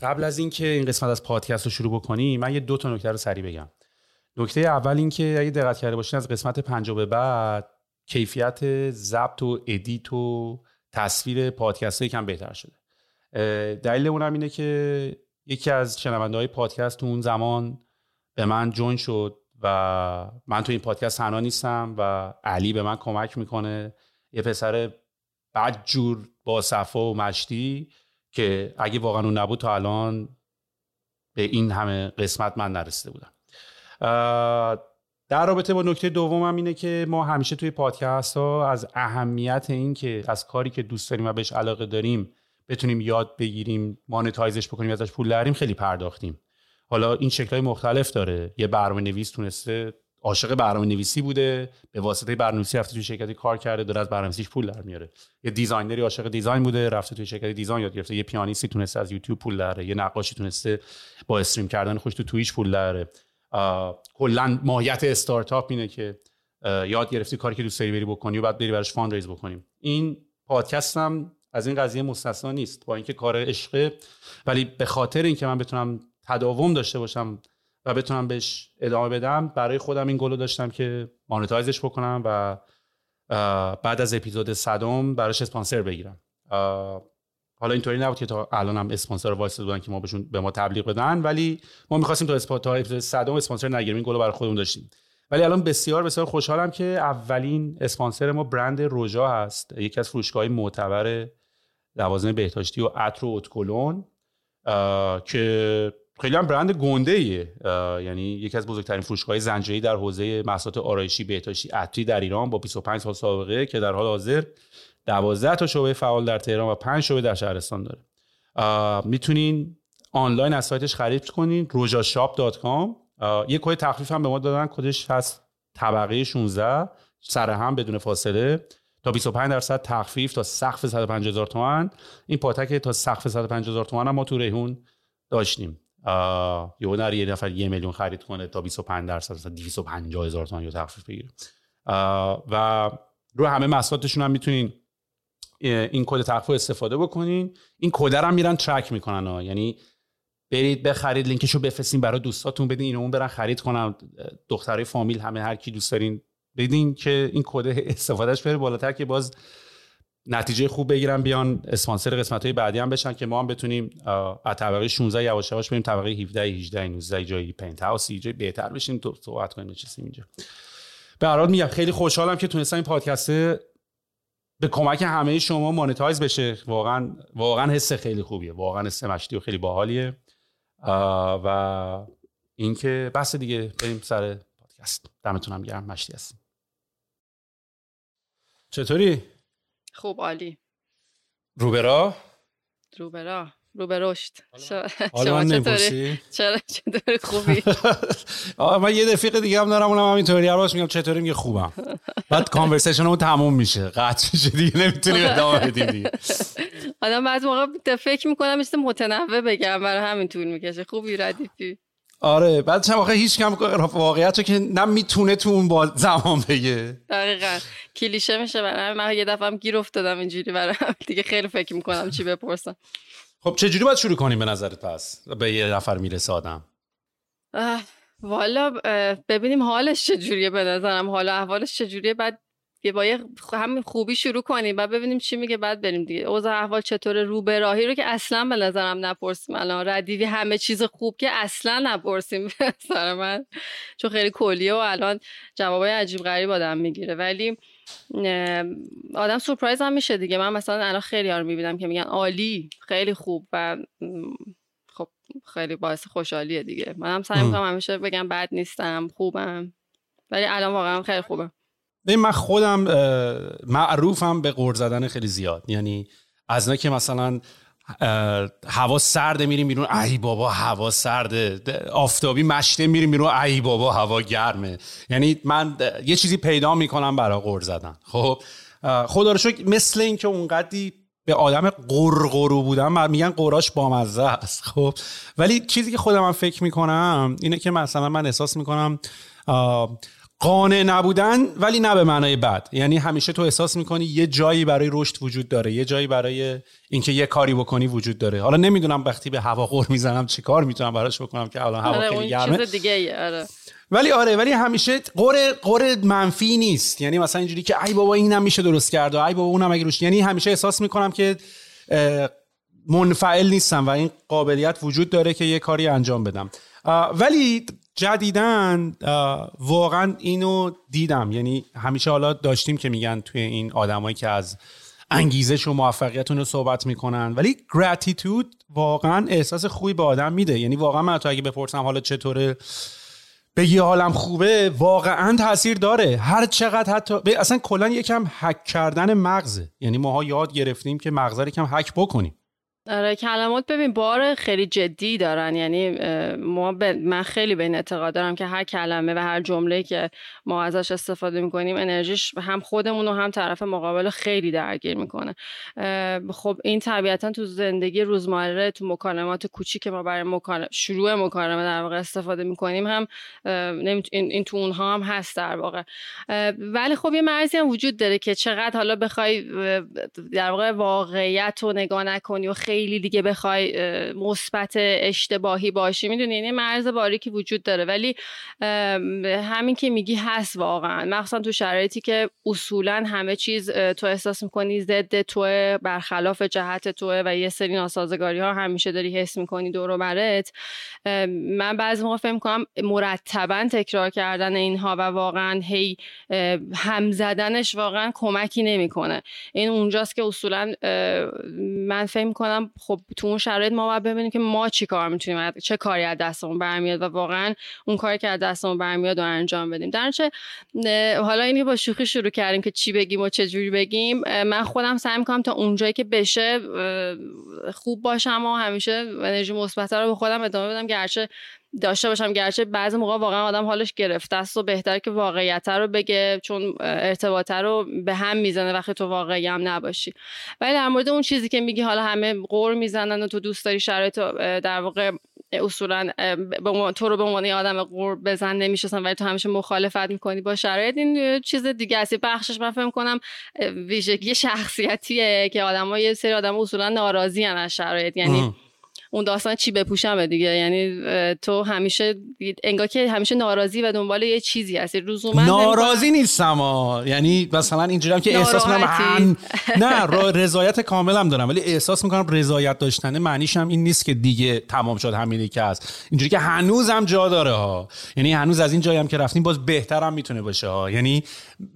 قبل از اینکه این قسمت از پادکست رو شروع بکنیم من یه دو تا نکته رو سریع بگم. نکته اول اینکه اگه دقت کرده باشین از قسمت پنجاه به بعد کیفیت ضبط و ادیت و تصویر پادکست یکم بهتر شده. دلیل اونم اینه که یکی از شنونده های پادکست تو اون زمان به من جوین شد و من تو این پادکست تنها نیستم و علی به من کمک می‌کنه. یه پسر بعد جور با صفا و مشتی که اگه واقعا اون نبود تا الان به این همه قسمت من نرسیده بودم. در رابطه با نکته دومم اینه که ما همیشه توی پادکست ها از اهمیت این که از کاری که دوست داریم و بهش علاقه داریم بتونیم یاد بگیریم monetize ش بکنیم ازش پول دربیاریم خیلی پرداختیم. حالا اینا های مختلف داره. یه برنامه نویس تونسته عاشق برنامه نویسی بوده به واسطه برنامه نویسی رفته توی شرکتی کار کرده داره از برنامه پول در میاره. یه designer ی عاشق design بوده رفته توی شرکت design یاد گرفته. یه پیانیستی تونسته از یوتیوب پول داره یه نقاشی تونسته با stream کردن خودش تو تویچ پول داره کلا ماهیت استارتاپ اینه که یاد گرفتی کاری که دوست داری بری بکنی و بعد بری براش fundraise بکنیم. این پادکست هم از این قضیه مستثنا نیست. با اینکه کار عشقه ولی به خاطر اینکه من بتونم تداوم داشته باشم و بتونم بهش ادامه بدم. برای خودم این گلو داشتم که monetize ش بکنم و بعد از اپیزود صدم براش اسپانسر بگیرم. حالا اینطوری نبود که تا الان هم اسپانسر وایسا بودن که ما بهشون به ما تبلیغ بدن ولی ما می‌خواستیم تا اسپا تا اپیزود صدم اسپانسر نگیریم. این گلو برای خودمون داشتیم. ولی الان بسیار بسیار خوشحالم که اولین اسپانسر ما برند روژا هست. یکی از فروشگاه معتبر لوازم بهداشتی و عطر و اتکلون که خیلی هم برند گنده ایه یعنی یکی از بزرگترین فروشگاه زنجیری در حوزه محصولات آرایشی بهداشتی عطری در ایران با 25 سال سابقه که در حال حاضر 12 تا شعبه فعال در تهران و 5 شعبه در شهرستان داره. می‌تونین آنلاین از سایتش خرید کنین rojashop.com یه کد تخفیف هم به ما دادن کدش هست طبقه 16 سر هم بدون فاصله. تا 25 درصد تخفیف تا سقف 150 هزار تومان این پاتک تا سقف 150 هزار تومان ما تو ریحون داشتیم. یه نر یه نفر یه میلیون خرید کنه تا 25 درصد مثلا 250 هزار تومان یا تخفیف بگیره. و رو همه محصولاتشون هم می‌تونین این کد تخفیف استفاده بکنین. این کد هم میرن track می‌کنن ها. یعنی برید بخرید لینکشو بفرستین برای دوستاتون بدین اینو اون برن خرید کنن. دخترای فامیل همه هر کی دوست دارین بدین که این کد استفادهش بره بالاتر که باز نتیجه خوب بگیرن بیان اسپانسر قسمت های بعدی هم بشن که ما هم بتونیم از طبقه 16 یواش یواش بریم طبقه 17 18 19 جایی پنت هاوس جای بهتر بشیم. تو صحبت کنیم نشستیم اینجا. به هر میگم خیلی خوشحالم که تونستم این پادکست به کمک همه شما مانتایز بشه. واقعا واقعا حس خیلی خوبیه. واقعا حس مشتی و خیلی باحالیه. و اینکه بس دیگه بریم سر پادکست. دمتونم گرم مشتی هستیم. چطوری؟ خوب عالی. روبرا روبرا روبرشت حالا؟ من نمی‌پرسی؟ چرا چطوری خوبی؟ آه من یه دفیق دیگه هم دارم اونم همینطوری. عباس میگم چطوری؟ میگه خوبم. بعد کانورسیشن اون تموم میشه. قطع میشه دیگه نمی‌تونیم ادامه بدیم دیگه. آدم بعد موقع فکر می‌کنم مثل متنوع بگم برای همین طول می‌کشه. خوبی ردیفی. آره بعد چند واقع هیچ کم واقعیت که نه می‌تونه تو اون با زمان بگه. دقیقا. کلیشه میشه برای من یه دفعه هم گیر افتادم اینجوری برای دیگه خیلی فکر می‌کنم چی بپرسم. خب چجوری باید شروع کنیم به نظرت پس؟ به یه نفر می‌رسه آدم. والا ببینیم حالش چجوریه به نظرم. حالا احوالش چجوریه؟ بعد یه با یه همین خوبی شروع کنیم. بعد ببینیم چی میگه بعد بریم دیگه. اوضاع احوال چطوره رو به راهی رو که اصلا به نظرم نپرسیم. الان ردیوی همه چیز خوب که اصلا نپرسیم. سر من. چون خیلی کلیه و الان جوابای عجیب غریب آدم می‌گیره. ولی آدم سورپرایز هم میشه دیگه. من مثلا الان خیلی ها رو می‌بینم که میگن عالی خیلی خوب و خب خیلی باعث خوشحالیه دیگه. منم سعی می‌کنم همیشه بگم بد نیستم خوبم. ولی الان واقعا خیلی خوبه. من خودم معروفم به قرض زدن خیلی زیاد. یعنی از نه که مثلا هوا سرده میریم بیرون ای بابا هوا سرده. آفتابی مشته میریم بیرون ای بابا هوا گرمه. یعنی من یه چیزی پیدا می‌کنم برای قرض زدن. خب خدا رو شکر مثل اینکه اونقدی به آدم قرقرو بودم میگن قراش بامزه است. خب ولی چیزی که خودم من فکر می‌کنم اینه که مثلا من احساس می‌کنم قانع نبودن ولی نه به معنای بد. یعنی همیشه تو احساس می‌کنی یه جایی برای رشد وجود داره یه جایی برای اینکه یه کاری بکنی وجود داره. حالا نمی‌دونم وقتی به هوا قور می‌زنم چی کار می‌تونم براش بکنم که الان هوا آره، خیلی گرمه. دیگه آره. ولی آره ولی همیشه قور قور منفی نیست. یعنی مثلا اینجوری که ای بابا اینم میشه درست کرد و ای بابا اونم اگه روش یعنی همیشه احساس می‌کنم که منفعل نیستم و این قابلیت وجود داره که یه کاری انجام بدم. ولی جدیدن واقعا اینو دیدم. یعنی همیشه حالا داشتیم که میگن توی این آدمایی که از انگیزش و موفقیتون رو صحبت می‌کنن. ولی گراتیتود واقعا احساس خوبی به آدم میده. یعنی واقعا من تو اگه بپرسم حالا چطوره بگی حالم خوبه واقعا تاثیر داره. هر چقدر حتی اصلا کلا یکم حک کردن مغزه. یعنی ماها یاد گرفتیم که مغز رو یکم حک بکنیم. آره کلمات ببین بار خیلی جدی دارن. یعنی ما من خیلی به این اعتقاد دارم که هر کلمه و هر جمله که ما ازش استفاده می‌کنیم انرژیش هم خودمون و هم طرف مقابل خیلی درگیر می‌کنه. خب این طبیعتا تو زندگی روزمره تو مکالمات کوچیک که ما برای مکالمه شروع مکالمه در واقع استفاده می‌کنیم هم این, این تو اونها هم هست در واقع. ولی خب یه مرزی هم وجود داره که چقدر حالا بخوای در واقع واقعیت رو نگاه نکنی و خیلی خیلی دیگه بخوای مثبت اشتباهی باشی. می‌دونی؟ یعنی مرز باریکی وجود داره. ولی همین که میگی هست واقعا. مخصوصا تو شرایطی که اصولا همه چیز تو احساس می‌کنی ضد توه برخلاف جهت توه و یه سری ناسازگاری ها همیشه داری حس می‌کنی دور برت. من بعضی موقع فکر می‌کنم مرتبا تکرار کردن اینها و واقعا هی هم زدنش واقعا کمکی نمی‌کنه. این اونجاست که اصولا من فکر می‌کنم خب تو اون شرایط ما باید ببینیم که ما چی کار می‌تونیم چه کاری از دستمون برمیاد و واقعا اون کاری که از دستمون برمیاد و انجام بدیم. در حالا اینی با شوخی شروع کردیم که چی بگیم و چه جوری بگیم. من خودم سعی می‌کنم تا اونجایی که بشه خوب باشم و همیشه انرژی مثبت رو به خودم ادامه بدم. گرچه داشته باشم. گرچه بعضی موقع واقعا آدم حالش گرفته است و بهتر که واقعیت رو بگه چون ارتباطه رو به هم می‌زنه وقتی تو واقعی هم نباشی. ولی در مورد اون چیزی که میگی حالا همه قور می‌زنن و تو دوست داری شرایط در واقع اصولا تو رو به عنوان آدم قور بزن نمی‌شناسن ولی تو همیشه مخالفت می‌کنی با شرایط این چیز دیگه است. بخشش من فهم کنم ویژگی شخصیتیه که آدم یه سری آدم اصولا ناراضی از شرایط. یعنی اون داستان چی بپوشمه دیگه. یعنی تو همیشه انگار که همیشه ناراضی و دنبال یه چیزی هستی. روزومن ناراضی نیستم یعنی مثلا اینجوری که احساس می‌کنم نه رضایت کاملم دارم. ولی احساس می‌کنم رضایت داشتن معنیش هم این نیست که دیگه تمام شد همینی که هست. اینجوری که هنوزم جا داره ها. یعنی هنوز از این جایی هم که رفتیم باز بهترم می‌تونه باشه ها. یعنی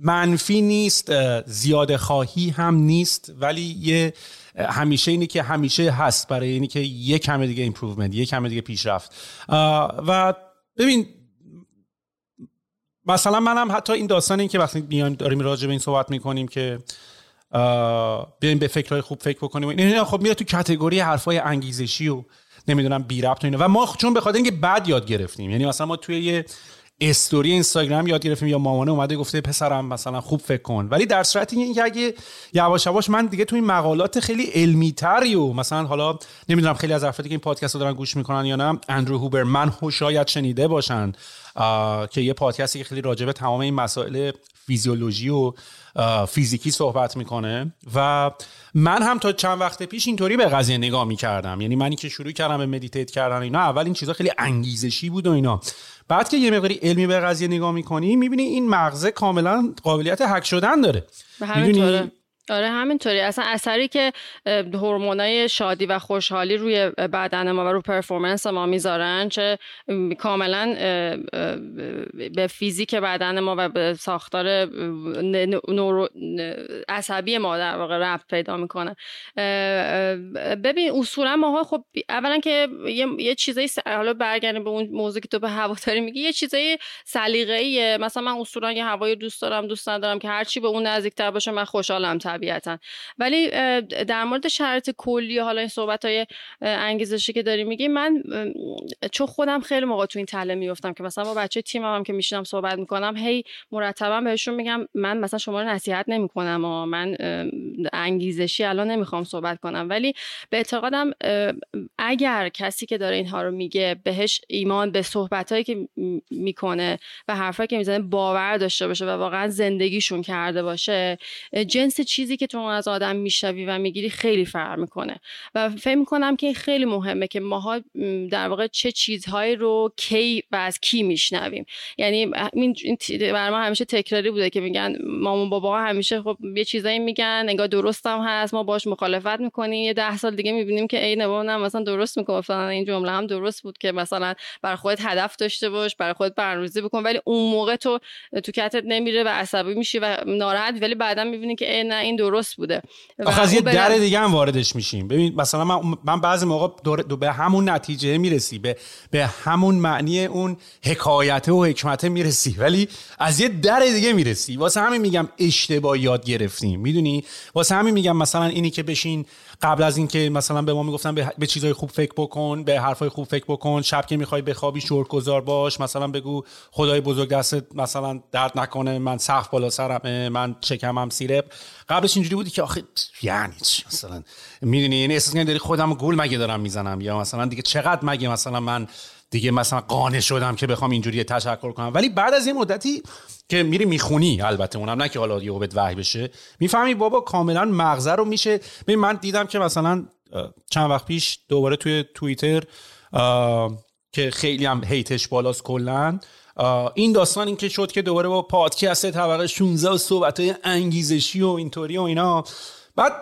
منفی نیست زیاده خواهی هم نیست. ولی یه همیشه اینه که همیشه هست برای اینی که یه کم دیگه improvement یه کم دیگه پیشرفت. و ببین مثلا منم حتی این داستان این که وقتی میایم داریم راجع به این صحبت می‌کنیم که بیایم به فکرهای خوب فکر بکنیم این خب میره تو category حرفای انگیزشی و نمی‌دونم بی ربط و اینا. و ما چون به خاطر اینکه بد یاد گرفتیم یعنی مثلا ما توی یه استوری اینستاگرام یاد گرفتیم یا مامانه اومده گفته پسرم مثلا خوب فکر کن. ولی در صورت اینکه اگه یواش یواش من دیگه تو این مقالات خیلی علمی تری و مثلا حالا نمی‌دونم خیلی از افرادی که این پادکست رو دارن گوش می‌کنن یا نه اندرو هوبرمن شاید شنیده باشن که یه پادکستی که خیلی راجبه تمام این مسائل فیزیولوژی و فیزیکی صحبت می‌کنه و من هم تا چند وقت پیش اینطوری به قضیه نگاه می‌کردم. یعنی منی که شروع کردم به meditate کردن اینا اول این چیزا خیلی انگیزشی بود و اینا. بعد که یه مقداری علمی به قضیه نگاه می‌کنی می‌بینی این مغزه کاملا قابلیت هک شدن داره. می‌دونی آره همینطوری. اصلا اثری که هورمونای شادی و خوشحالی روی بدن ما و رو پرفورمنس ما می‌ذارن چه کاملا به فیزیک بدن ما و به ساختار نورو عصبی ما در واقع رفت پیدا می‌کنه. ببین اصولا ماها خب اولا که یه, یه چیزایی حالا برگردیم به اون موضوعی که تو به هواداری میگی یه چیزای سلیقه‌ایه. مثلا من اصولا یه هوای دوست دارم دوست ندارم که هرچی به اون نزدیکتر باشه من خوشحالم طبیعتا. ولی در مورد شرط کلی حالا این صحبت های انگیزشی که داری میگی من چون خودم خیلی موقع تو این تله میفتم که مثلا با بچه تیمم هم که میشینم صحبت می‌کنم هی مرتبا بهشون میگم من مثلا شما رو نصیحت نمی‌کنم و من انگیزشی الان نمی‌خوام صحبت کنم. ولی به اعتقادم اگر کسی که داره اینها رو میگه بهش ایمان به صحبت هایی که می‌کنه و حرفایی که می‌زنه باور داشته باشه و واقعا زندگیشون کرده باشه جنس چیزی که تو از آدم می‌شوی و می‌گیری خیلی فرق می‌کنه. و فکر می‌کنم که خیلی مهمه که ماها در واقع چه چیزهایی رو کی و از کی میشنویم. یعنی این برای ما همیشه تکراری بوده که میگن مامان بابا همیشه خب یه چیزایی میگن انگار درست هم هست ما باش مخالفت می‌کنیم. یه ده سال دیگه می‌بینیم که ای نه مثلا درست می‌کنه. این جمله هم درست بود که مثلا برای خودت هدف داشته باش برای خودت برنامه‌ریزی بکن. ولی اون موقع تو تو کتت نمیره و عصبی میشی و ناراحت ولی بعدا می‌بینی که ای نه درست بوده. آخه از یه در دیگه هم واردش میشیم. ببین مثلا من, من بعضی موقع به همون نتیجه می‌رسی به, به همون معنی اون حکایته و حکمته می‌رسی. ولی از یه در دیگه می‌رسی. واسه همین میگم اشتباه یاد گرفتیم. می‌دونی؟ واسه همین میگم مثلا اینی که بشین قبل از اینکه مثلا به ما می‌گفتن به, به چیزای خوب فکر بکن به حرفای خوب فکر بکن شب که می‌خوای بخوابی گذار باش مثلا بگو خدای بزرگ دست مثلا درد نکنه من سقف بالا سرم من چکمم سیرپ. قبلش اینجوری بودی که آخه یعنی چی مثلا؟ می‌دونی یعنی احساس داری خودم گول مگه دارم می‌زنم؟ یا مثلا دیگه چقدر مگه مثلا من دیگه مثلا قانع شدم که بخوام اینجوری تشکر کنم؟ ولی بعد از این مدتی که میری می‌خونی البته اونم نه که حالا یهو بهت وحی بشه می‌فهمی بابا کاملا مغزه رو میشه. ببین من دیدم که مثلا چند وقت پیش دوباره توی توییتر که خیلی هم هیتش بالاست کلا این داستان این که شد که دوباره با پادکست طبقه 16 و صحبت های انگیزشی و اینطوری و اینا. بعد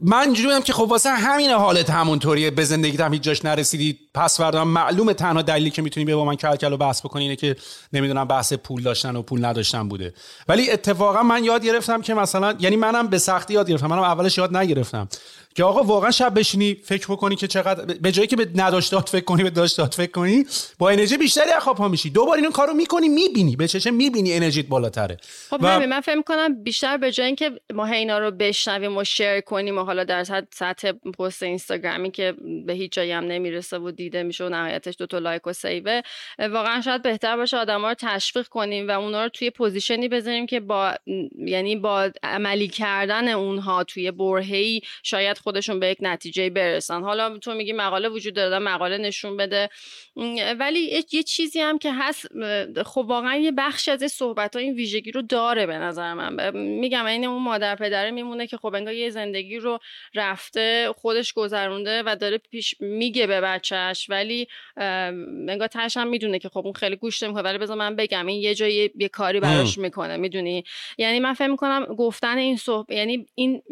من اینجوری که خب واسه همین حالت همونطوریه به زندگی هم هیچ جاش نرسیدی. پس فردام معلومه تنها دلیلی که می‌تونی به با من کل کل و بحث بکنی اینه که نمی‌دونم بحث پول داشتن و پول نداشتن بوده. ولی اتفاقا من یاد گرفتم که مثلا یعنی منم به سختی یاد گرفتم. منم اولش یاد نگرفتم که آقا واقعا شب بشینی فکر بکنی که چقدر به جایی که به نداشتات فکر کنی به داشتات فکر کنی با انرژی بیشتری از خواب پا میشی. دوبار این کارو می‌کنی می‌بینی. به چشم می‌بینی انرژیت بالاتره. خب و... من فکر کنم بیشتر به جای اینکه ما اینا رو بشنویم و share کنیم و حالا در سطح پست اینستاگرامی که به هیچ جایی هم نمی‌رسه و دیده میشه و نهایتش دو تا like و save واقعا شاید بهتر باشه آدما رو تشویق کنیم و اونا رو توی position ی بذاریم که با یعنی با عملی کردن اونها توی برهه‌ای شاید خودشون به یک نتیجه برسن. حالا تو میگی مقاله وجود داره مقاله نشون بده. ولی یه چیزی هم که هست خب واقعا یه بخشی از صحبت ها این ویژگی رو داره به نظر من. میگم این اون مادر پدره میمونه که خب انگار یه زندگی رو رفته خودش گذرونده و داره پیش میگه به بچهش ولی انگار تاش هم می‌دونه که خب اون خیلی گوش نمی‌کنه ولی بذار من بگم این یه جایی یه کاری براش می‌کنه می‌دونی؟ یعنی من فکر می‌کنم گفتن این صحبت یعنی این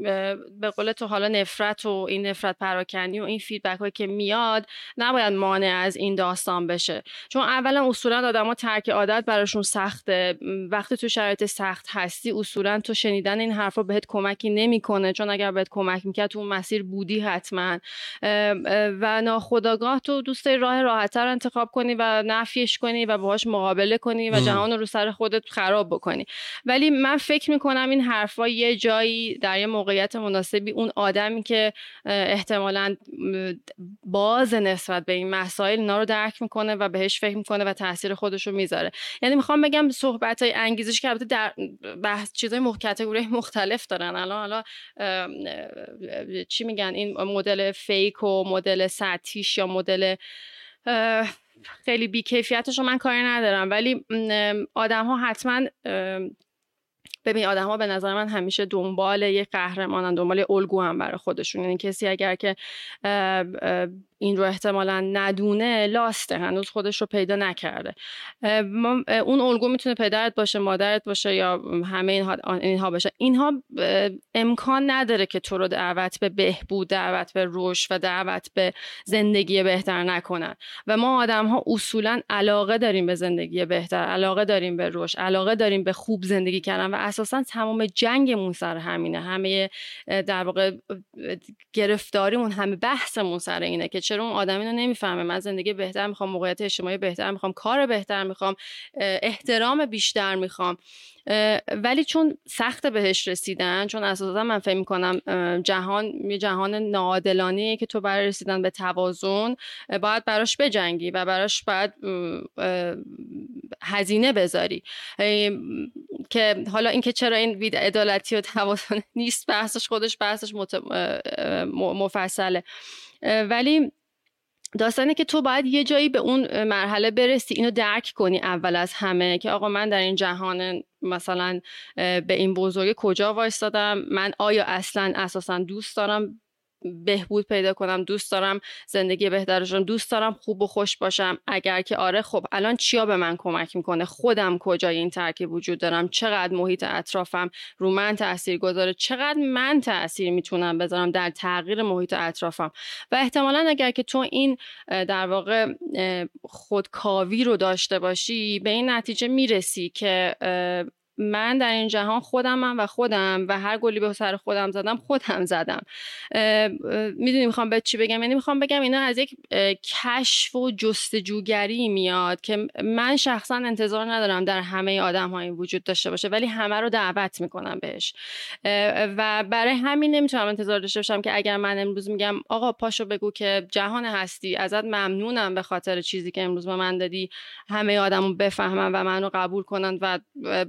به قول تو حالا نفرت و این نفرت پراکنی و این فیدبک هایی که میاد نباید مانع از این داستان بشه. چون اولا اصولا آدما ترک عادت براشون سخته. وقتی تو شرایط سخت هستی اصولا تو شنیدن این حرفا بهت کمکی نمی‌کنه. چون اگر بهت کمک می‌کرد تو اون مسیر بودی حتما. و ناخداگاه تو دوست راه راحتتر انتخاب کنی و نفیش کنی و باهاش مقابله کنی و جهان رو سر خودت خراب بکنی. ولی من فکر می‌کنم این حرفا یه جایی در یه موقعیت مناسبی اون آدمی که احتمالا باز نسبت به این مسائل اینا رو درک می‌کنه و بهش فکر می‌کنه و تاثیر خودش رو می‌ذاره. یعنی می‌خوام بگم صحبت های انگیزش که البته در بحث چیزای کاتگوری مختلف دارن. الان الان چی میگن؟ این مدل فیک و مدل سطحیش یا مدل خیلی بیکیفیتش رو من کاری ندارم. ولی آدم ها حتما ببین آدم ها به نظر من همیشه دنبال یه قهرمانن دنبال الگو هم برای خودشون. یعنی کسی اگر که این رو احتمالا ندونه لاسته هنوز خودش رو پیدا نکرده. اون الگو می‌تونه پدرت باشه مادرت باشه یا همه اینها باشه. اینها امکان نداره که تو رو دعوت به بهبود دعوت به رشد و دعوت به زندگی بهتر نکنن. و ما آدم ها اصولا علاقه داریم به زندگی بهتر علاقه داریم به رشد علاقه داریم به خوب زندگی کردن و اساسا تمام جنگمون سر همینه. همه در واقع گرفتاریمون همه بحثمون سر اینه که چرا اون آدمی رو نمی‌فهمه. من زندگی بهتر می‌خوام موقعیت اجتماعی بهتر می‌خوام کار بهتر می‌خوام احترام بیشتر می‌خوام. ولی چون سخت بهش رسیدن چون اساسا من فکر می‌کنم جهان یه جهان ناعادلانه که تو برای رسیدن به توازن باید براش بجنگی و براش باید هزینه بذاری. که حالا اینکه چرا این وید عدالتی و توازن نیست بحثش خودش بحثش مفصله. ولی داستانه که تو باید یه جایی به اون مرحله برسی اینو درک کنی اول از همه که آقا من در این جهان مثلا به این بزرگی کجا وایستادم؟ من آیا اصلا اساسا دوست دارم بهبود پیدا کنم دوست دارم زندگی بهترشم دوست دارم خوب و خوش باشم. اگر که آره خب الان چیا به من کمک می‌کنه؟ خودم کجای این ترکیب وجود دارم؟ چقدر محیط اطرافم رو من تاثیر گذاره؟ چقدر من تاثیر می‌تونم بذارم در تغییر محیط اطرافم؟ و احتمالا اگر که تو این در واقع خودکاوی رو داشته باشی به این نتیجه می‌رسی که من در این جهان خودمم و خودم و هر گلی به سر خودم زدم خودم زدم. می‌دونی می‌خوام به چی بگم؟ یعنی می‌خوام بگم اینا از یک کشف و جستجوگری میاد که من شخصا انتظار ندارم در همه آدم هایی وجود داشته باشه ولی همه رو دعوت می‌کنم بهش. و برای همین نمی‌تونم انتظار داشته باشم که اگر من امروز میگم آقا پاشو بگو که جهان هستی ازت ممنونم به خاطر چیزی که امروز به من دادی همه آدمو بفهمن و منو قبول کنن و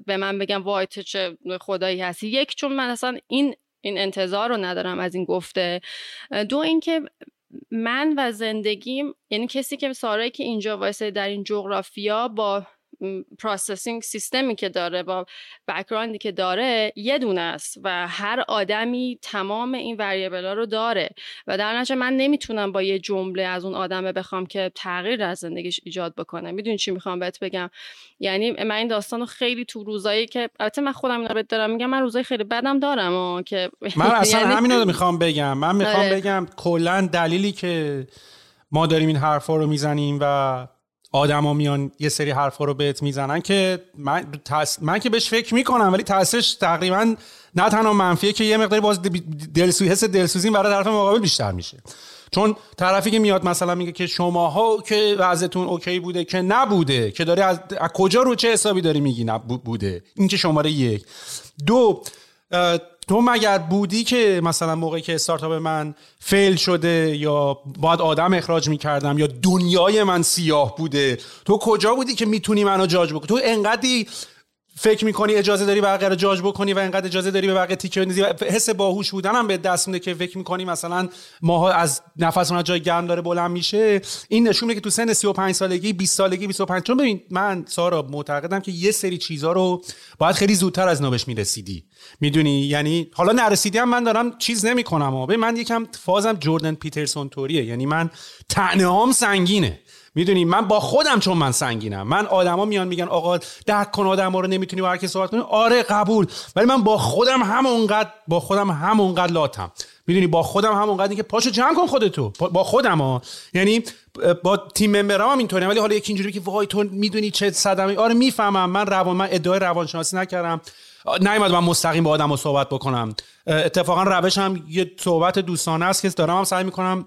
به من بگم وای تو چه خدایی هستی. یک چون من اصلا این این انتظار رو ندارم از این گفته. دو اینکه من و زندگیم یعنی کسی که سارایی که اینجا وایسه در این جغرافیا با processing system ی که داره با background ی که داره یه دونه است و هر آدمی تمام این variable ها رو داره و در نتیجه من نمی‌تونم با یه جمله از اون آدمه بخوام که تغییر از زندگیش ایجاد بکنه. می‌دونی چی می‌خوام بهت بگم؟ یعنی من این داستان رو خیلی تو روزایی که البته من خودم اینا دارم میگم من روزای خیلی بدم دارم و که من اصلا یعنی... همین رو می‌خوام بگم. من می‌خوام آره. بگم کلا دلیلی که ما داریم این حرفا رو می‌زنیم و آدما میان یه سری حرفا رو بهت می‌زنن که من, من که بهش فکر می‌کنم ولی تاثیرش تقریبا نه تنها منفیه که یه مقداری باز دلسوزی حس دلسوزی برای طرف مقابل بیشتر میشه. چون طرفی که میاد مثلا میگه که شماها که وضعتون اوکی بوده که نبوده که داری از, از کجا رو چه حسابی داری میگی بوده؟ این که شماره یک. دو تو مگر بودی که مثلا موقعی که استارتاپ من فیل شده یا باید آدم اخراج می‌کردم یا دنیای من سیاه بوده؟ تو کجا بودی که می‌تونی منو جاج بکنی؟ تو انقدری فکر می‌کنی اجازه داری بقیه رو جاج بکنی و اینقدر اجازه داری به بقیه تیکه بندازی؟ و حس باهوش بودن هم به دست میده که فکر می‌کنی مثلا ماها از نفسمون جای گرم داره بلند میشه. این نشون میده که تو سن 35 سالگی 20 سالگی 25 چون ببین من سارا معتقدم که یه سری چیزا رو باید خیلی زودتر از نوبش می‌رسیدی. می‌دونی؟ یعنی حالا نرسیدی هم من دارم چیز نمی‌کنم ببین من یکم فازم جردن پیترسون توریه. یعنی من طعنه سنگینه. می‌دونی من با خودم چون من سنگینم. من آدما میان میگن آقا درک کن آدما رو نمی‌تونی با هر صحبت کنی. آره قبول. ولی من با خودم همونقدر با خودم همونقدر لاتم. می‌دونی با خودم همونقدر که پاشو جمع کن خودتو. با خودم ها. یعنی با تیم ممبرام هم اینطوری. ولی حالا یکی اینجوری که وای تو می‌دونی چه صدمه. آره می‌فهمم. من روان من ادعای روانشناسی نکردم. نیومد من مستقیم با آدم صحبت بکنم. اتفاقا روش هم یه صحبت دوستانه است که دارم هم سعی می‌کنم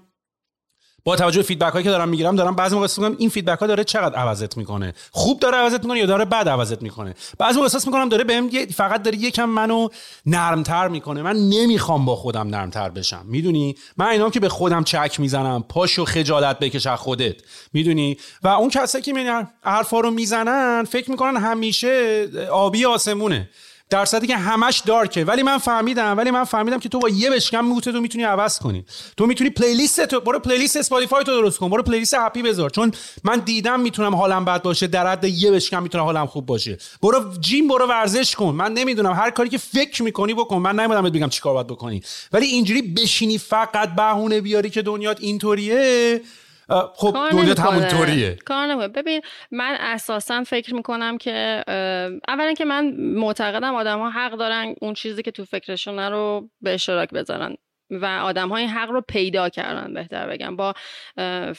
با توجه به feedback هایی که دارم می‌گیرم دارم بعضی موقع میگم این feedback ها داره چقدر عوضت می‌کنه؟ خوب داره عوضت می‌کنه یا داره بد عوضت می‌کنه؟ بعضی موقع احساس می‌کنم داره بهم فقط داره یکم منو نرمتر می‌کنه. من نمی‌خوام با خودم نرمتر بشم. می‌دونی؟ من اینام که به خودم چک می‌زنم. پاشو خجالت بکش از خودت. می‌دونی؟ و اون کسایی که من حرفا رو می‌زنن فکر می‌کنن همیشه آبی آسمونه. درصدی که همش dark ه. ولی من فهمیدم ولی من فهمیدم که تو با یه بشکن mood تو می‌تونی عوض کنی. تو می‌تونی playlist تو برو playlist Spotify تو درست کن. برو playlist happy بذار. چون من دیدم می‌تونم حالم بد باشه در حد یه بشکن می‌تونه حالم خوب باشه. برو gym برو ورزش کن. من نمی‌دونم هر کاری که فکر می‌کنی بکن. من نمی‌دونم بگم چیکار باید بکنی. ولی اینجوری بشینی فقط بهونه بیاری که دنیات اینطوریه خب دنیا همونطوریه. کار نمی‌کنه. ببین من اساسا فکر می‌کنم که اولا که من معتقدم آدم ها حق دارن اون چیزی که تو فکرشون رو به اشتراک بذارن. و آدم های حق رو پیدا کردن بهتر بگم. با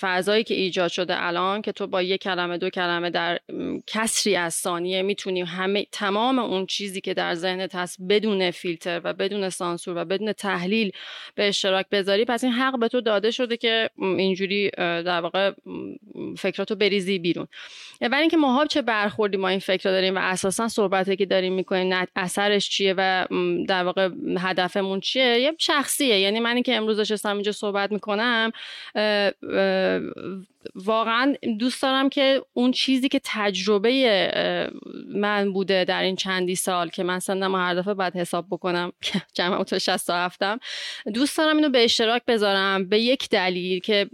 فضایی که ایجاد شده الان که تو با یک کلمه دو کلمه در کسری از ثانیه می‌تونی همه تمام اون چیزی که در ذهنت هست بدون فیلتر و بدون سانسور و بدون تحلیل به اشتراک بذاری پس این حق به تو داده شده که اینجوری در واقع فکراتو بریزی بیرون. ولی اینکه ماها چه برخوردی ما این فکر داریم و اساسا صحبتی که داریم می‌کنیم اثرش چیه و در واقع هدفمون چیه یه شخصیه. یعنی منی که امروز نشستم اینجا صحبت می‌کنم واقعا دوست دارم که اون چیزی که تجربه من بوده در این چندی سال که من سندم هر دفعه باید حساب بکنم جمع تو 67 م دوست دارم اینو به اشتراک بذارم به یک دلیل که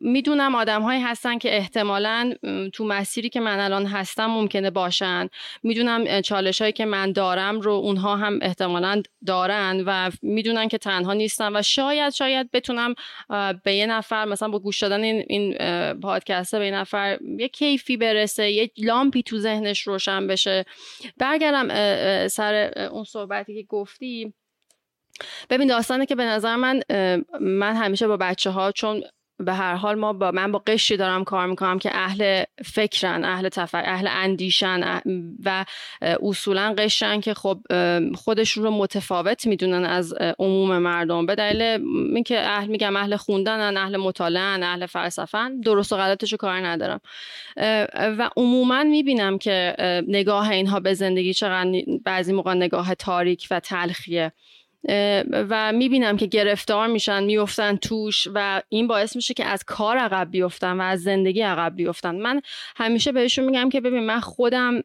می‌دونم آدم هایی هستن که احتمالا تو مسیری که من الان هستم ممکنه باشن. می‌دونم چالش هایی که من دارم رو اونها هم احتمالا دارن و می‌دونن که تنها نیستن و شاید شاید بتونم به یه نفر مثلا با گوش دادن این, این پادکسته به نفر یه کیفی برسه یه لامپی تو ذهنش روشن بشه. برگردم سر اون صحبتی که گفتی. ببین داستانه که به نظر من من همیشه با بچه ها چون به هر حال ما با من با قشری دارم کار می‌کنم که اهل فکرن اهل تفکر اهل اندیشن و اصولا قشرن که خب خودشون رو متفاوت می‌دونن از عموم مردم. به دلیل اینکه اهل میگم اهل خوندنن اهل مطالعه اهل فلسفن درست و غلطش کار ندارم. و عموما می‌بینم که نگاه اینها به زندگی چقدر بعضی موقع نگاه تاریک و تلخیه. و می‌بینم که گرفتار میشن میفتن توش و این باعث میشه که از کار عقب بیفتن و از زندگی عقب بیفتن من همیشه بهشون میگم که ببین من خودم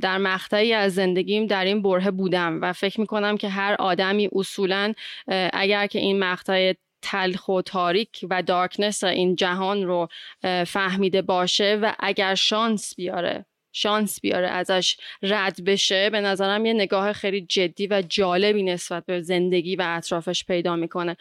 در مقطعی از زندگیم در این بره بودم و فکر می‌کنم که هر آدمی اصولا اگر که این مقطع تلخ و تاریک و دارکنس این جهان رو فهمیده باشه و اگر شانس بیاره شانس بیاره ازش رد بشه به نظرم یه نگاه خیلی جدی و جالبی نسبت به زندگی و اطرافش پیدا می‌کنه.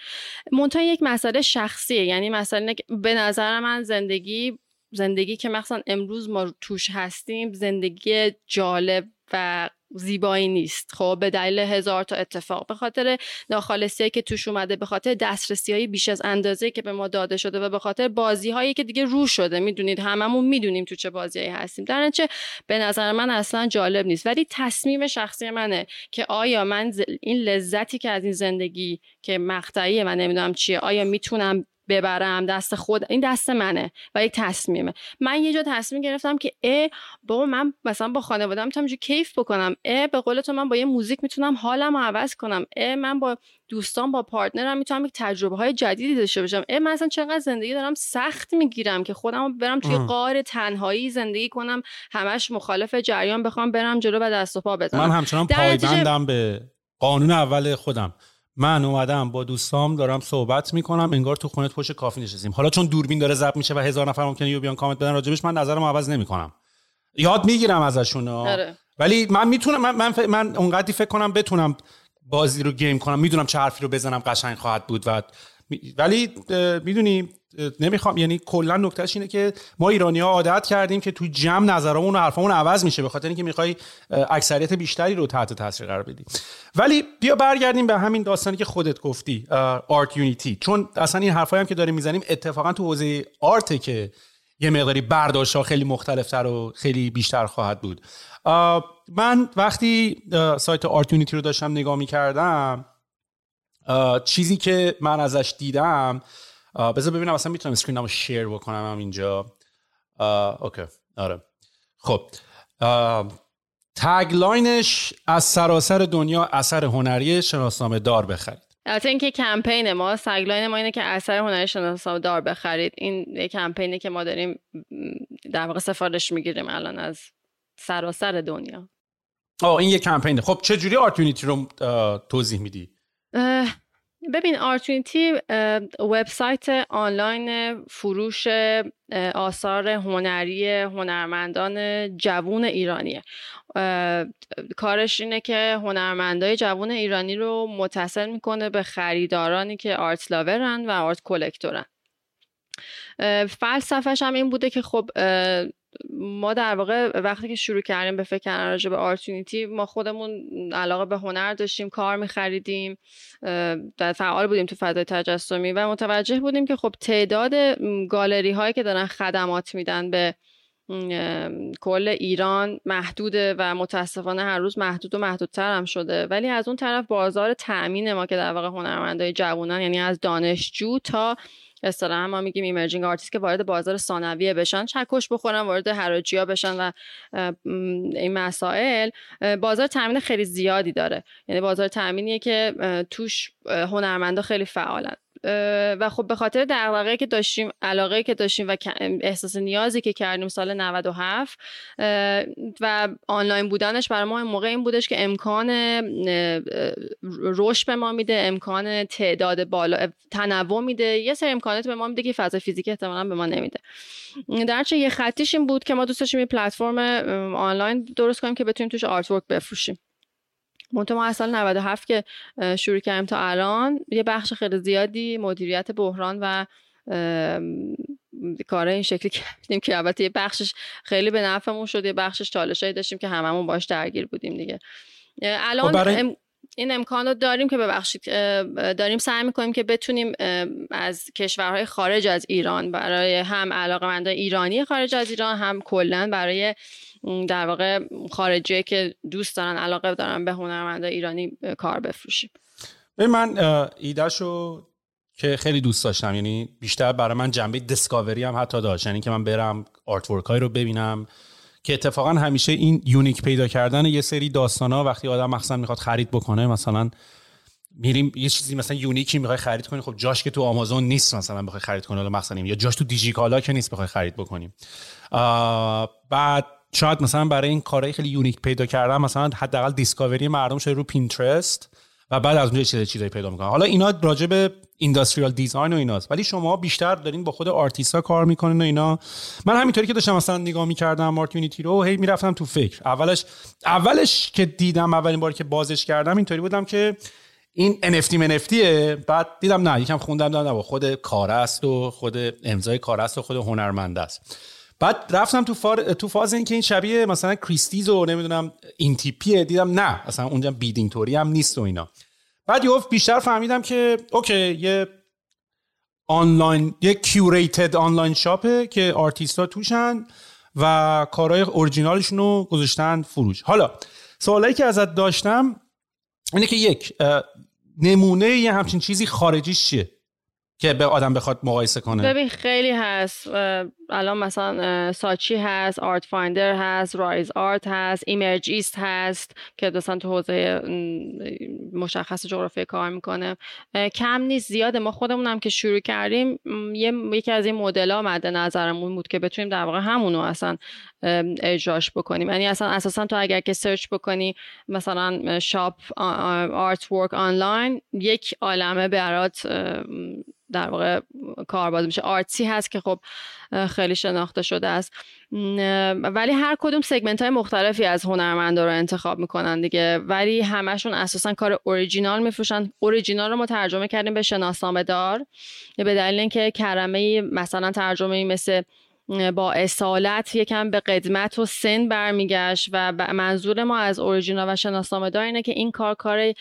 منتها یک مسئله شخصیه یعنی مسئله به نظر من زندگی زندگی که مثلا امروز ما توش هستیم زندگی جالب و زیبایی نیست. خب به دلیل هزار تا اتفاق. به خاطر ناخالصی که توش اومده به خاطر دسترسی های بیش از اندازه که به ما داده شده و به خاطر بازی هایی که دیگه رو شده. می‌دونید هممون می‌دونیم تو چه بازی هایی هستیم. در نتیجه به نظر من اصلا جالب نیست. ولی تصمیم شخصی منه که آیا من این لذتی که از این زندگی که مقطعیه من نمی‌دونم چیه آیا می‌تونم ببرم دست خود این دست منه و یک تصمیمه. من یه جا تصمیم گرفتم که ا بابا من مثلا با خانواده‌ام می‌تونم کیف بکنم. ا به قول تو من با یه موزیک می‌تونم حالم رو عوض کنم. ا من با دوستان با پارتنرم می‌تونم یک تجربه های جدیدی داشته باشم. ا من مثلا چقدر زندگی دارم سخت می‌گیرم که خودم برم توی قار تنهایی زندگی کنم همش مخالف جریان بخوام برم جلو و دست و پا بزنم. من همچنان پایبندم به قانون اول خودم. من اومدم با دوستام دارم صحبت می‌کنم انگار تو خونت پشت کافی نشستیم. حالا چون دوربین داره ضبط میشه و هزار نفر ممکنه یو بیان کامنت بدن راجبش من نظرم عوض نمی‌کنم. یاد می‌گیرم ازشون آره. ولی من می‌تونم من من, ف... من اونقدری فکر کنم بتونم بازی رو گیم کنم. می‌دونم چه حرفی رو بزنم قشنگ خواهد بود و ولی می‌دونی نمی‌خوام یعنی کلا نکتهش اینه که ما ایرانی ها عادت کردیم که تو جمع نظرمون و حرفمون عوض میشه به خاطر اینکه می‌خوای اکثریت بیشتری رو تحت تاثیر قرار بدی. ولی بیا برگردیم به همین داستانی که خودت گفتی آرت یونیتی چون اصلا این حرفایی هم که داریم می‌زنیم اتفاقا تو حوزه آرت که یه مقداری برداشت ها خیلی مختلفتر و خیلی بیشتر خواهد بود. من وقتی سایت آرت یونیتی رو داشتم نگاه می‌کردم چیزی که من ازش دیدم بذار ببینم اصلا می‌تونم screen مو share بکنم هم اینجا okay آره خب tagline ش از سراسر دنیا اثر هنری شناسنامه دار بخرید البته اینکه کمپین ما tagline ما اینه که اثر هنری شناسنامه دار بخرید این یه کمپینی که ما داریم در واقع سفارش می‌گیریم الان از سراسر دنیا آه این یه کمپینه خب چه جوری آرتونیتی رو توضیح میدی؟ ببین آرتونیتی وبسایت آنلاین فروش آثار هنری هنرمندان جوون ایرانیه. کارش اینه که هنرمندای جوون ایرانی رو متصل می‌کنه به خریدارانی که آرت لاورن و آرت کلکتورن. فلسفهش هم این بوده که خب ما در واقع وقتی که شروع کردیم به فکر کردن راجع به آرتونیتی ما خودمون علاقه به هنر داشتیم کار میخریدیم در فعال بودیم تو فضای تجسمی و متوجه بودیم که خب تعداد گالری هایی که دارن خدمات میدن به کل ایران محدوده و متاسفانه هر روز محدود و محدودتر هم شده. ولی از اون طرف بازار تأمین ما که در واقع هنرمندای جوانان یعنی از دانشجو تا اصطلاحا ما میگیم emerging artist که وارد بازار ثانویه بشن چکش بخورن وارد حراجیا بشن و این مسائل بازار تامین خیلی زیادی داره. یعنی بازار تامینیه که توش هنرمندا خیلی فعالن. و خب به خاطر دغدغه‌ای که داشتیم علاقه که داشتیم و احساس نیازی که کردیم سال 97 و آنلاین بودنش برای ما این موقع این بودش که امکان رشد به ما میده امکان تعداد بالا تنوع میده یه سری امکانات به ما میده که فضا فیزیکی احتمالا به ما نمیده. درچه یه خطیش این بود که ما دوست داشتیم یه پلتفرم آنلاین درست کنیم که بتونیم توش آرت ورک بفروشیم. منتها ما از سال 97 که شروع کردیم تا الان یه بخش خیلی زیادی مدیریت بحران و کار این شکلی کردیم که البته یه بخشش خیلی به نفعمون شد یه بخشش چالشایی داشتیم که هممون باش درگیر بودیم دیگه. الان خب برای... این امکان رو داریم که ببخشید داریم سعی می‌کنیم که بتونیم از کشورهای خارج از ایران برای هم علاقه ایرانی خارج از ایران هم کلا برای در واقع خارجی که دوست دارن علاقه دارن به هنرمنده ایرانی کار بفروشیم. من ایدهشو که خیلی دوست داشتم یعنی بیشتر برای من جنبه دیسکاوری هم حتی داشت یعنی که من برم آرت ورک رو ببینم که اتفاقا همیشه این unique پیدا کردن یه سری داستان ها وقتی آدم مخصوصا می‌خواد خرید بکنه مثلا میریم یه چیزی مثلا unique ی می‌خوای خرید کنی خب جاش که تو آمازون نیست مثلا بخوای خرید کنی مثلا یا جاش تو دیجیکالا که نیست بخوای خرید بکنیم بعد شاید مثلا برای این کارهای خیلی unique پیدا کردن مثلا حداقل discovery مردم شده رو Pinterest. بعد از اونجا چیز چیزایی پیدا می‌کنن حالا اینا راجع به industrial design و ایناست. ولی شما بیشتر دارین با خود آرتیستا کار می‌کنین و اینا. من همینطوری که داشتم مثلا نگاه می‌کردم Art Unity رو هی می‌رفتم تو فکر. اولش اولش که دیدم اولین باری که بازش کردم اینطوری بودم که این NFT NFT یه بعد دیدم نه یکم خوندم نه خود کار است و خود امضای کار است و خود هنرمند است. بعد رفتم تو, فار... تو فاز این که این شبیه مثلا Christie's و نمی‌دونم این تیپیه. دیدم نه اصلا اونجا bidding طوری هم نیست و اینا. بعد یه بیشتر فهمیدم که okay یه آنلاین یه curated online shop ه که آرتیستا توشن و کارهای اورجینالشون رو گذاشتن فروش. حالا سوالایی که ازت داشتم اینه که یک نمونه یه همچین چیزی خارجیش چیه؟ که به آدم بخواد مقایسه کنه. ببین خیلی هست. الان مثلا ساچی هست Artfinder هست Rise Art هست ایمرجیست هست که دوستان تو حوزه مشخص جغرافی کار می‌کنه. کم نیست زیاده. ما خودمون هم که شروع کردیم یه یکی از این مدل ها مد نظرمون بود که بتونیم در واقع همونو اصلا اجراش بکنیم. یعنی اصلا اساسا تو اگر که search بکنی مثلا shop artwork online یک عالمه برات در واقع کار باز میشه. Artsy هست که خب خیلی شناخته شده است. ولی هر کدوم segment های مختلفی از هنرمندا رو انتخاب می‌کنن دیگه. ولی همشون اساسا کار اوریجینال میفروشن. اوریجینال رو ما ترجمه کردیم به شناسنامه دار به دلیل اینکه کرمه مثلا ترجمه مثل با اصالت یکم به قدمت و سن برمیگشت و منظور ما از اوریجینال و شناسنامه دار اینه که این کار کار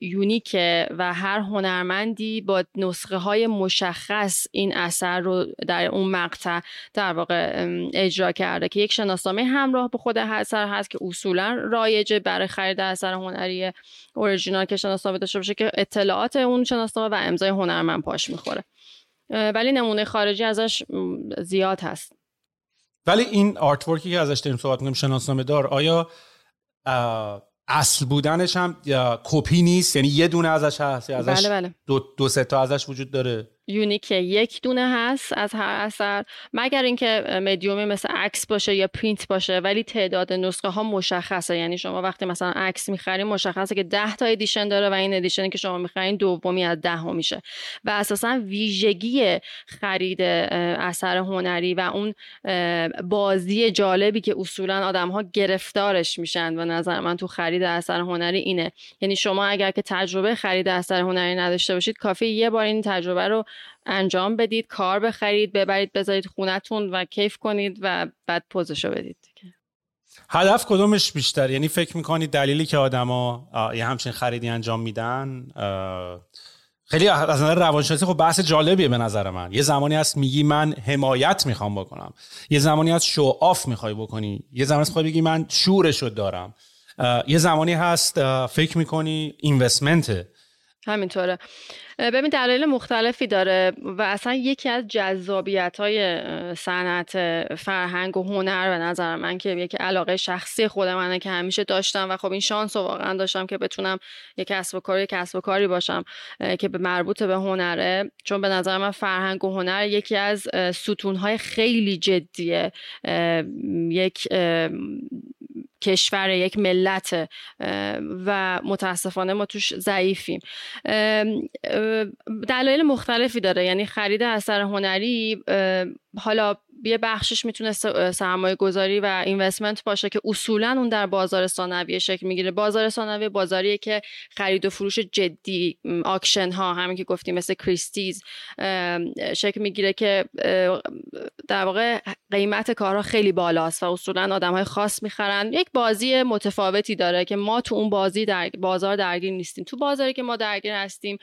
یونیکه و هر هنرمندی با نسخه های مشخص این اثر رو در اون مقطع در واقع اجرا کرده که یک شناسنامه همراه به خود اثر هست که اصولا رایجه برای خرید اثر هنری اوریجینال که شناسنامه داشته باشه که اطلاعات اون شناسنامه و امضای هنرمند پاش می‌خوره. ولی نمونه خارجی ازش زیاد هست. ولی این artwork ی که ازش داریم صحبت می‌کنیم شناسنامه دار آیا اصل بودنش هم کپی نیست؟ یعنی یه دونه ازش هست ازش بله بله. دو, دو سه تا ازش وجود داره؟ unique یک دونه هست از هر اثر مگر اینکه مدیومی مثل عکس باشه یا پرینت باشه ولی تعداد نسخه ها مشخصه. یعنی شما وقتی مثلا عکس می‌خرین مشخصه که 10 تا edition داره و این edition ی که شما می‌خرین دومی از ده ها میشه. و اساسا ویژگی خرید اثر هنری و اون بازی جالبی که اصولا آدم ها گرفتارش میشن و نظر من تو خرید اثر هنری اینه. یعنی شما اگر که تجربه خرید اثر هنری نداشته باشید کافی یه بار این تجربه رو انجام بدید کار بخرید ببرید بذارید خونتون و کیف کنید و بعد پوزشو بدید هدف کدومش بیشتر؟ یعنی فکر می‌کنید دلیلی که آدما یه همچین خریدی انجام میدن خیلی از نظر روانشناسی خب بحث جالبیه به نظر من. یه زمانی هست میگی من حمایت می‌خوام بکنم. یه زمانی هست شو آف می‌خوای بکنی. یه زمانی هست بگی من شورشو دارم. یه زمانی هست فکر می‌کنی اینوستمنته همینطوره. ببین دلایل مختلفی داره و اصلا یکی از جذابیت های صنعت فرهنگ و هنر به نظر من که یکی علاقه شخصی خود منه که همیشه داشتم و خب این شانس رو واقعا داشتم که بتونم یک کسب و کاری کسب و کاری باشم که به مربوط به هنره. چون به نظر من فرهنگ و هنر یکی از ستونهای خیلی جدیه. یک کشور یک ملت و متاسفانه ما توش ضعیفیم. دلایل مختلفی داره. یعنی خرید اثر هنری حالا یه بخشش می‌تونه سرمایه گذاری و اینوستمنت باشه که اصولا اون در بازار ثانویه شکل می‌گیره. بازار ثانویه بازاریه که خرید و فروش جدی آکشن ها همین که گفتیم مثل کریستیز شکل می‌گیره که در واقع قیمت کارها خیلی بالاست و اصولا آدم های خاص می‌خرن. یک بازی متفاوتی داره که ما تو اون بازی در بازار درگیر نیستیم. تو بازاری که ما درگیر هستیم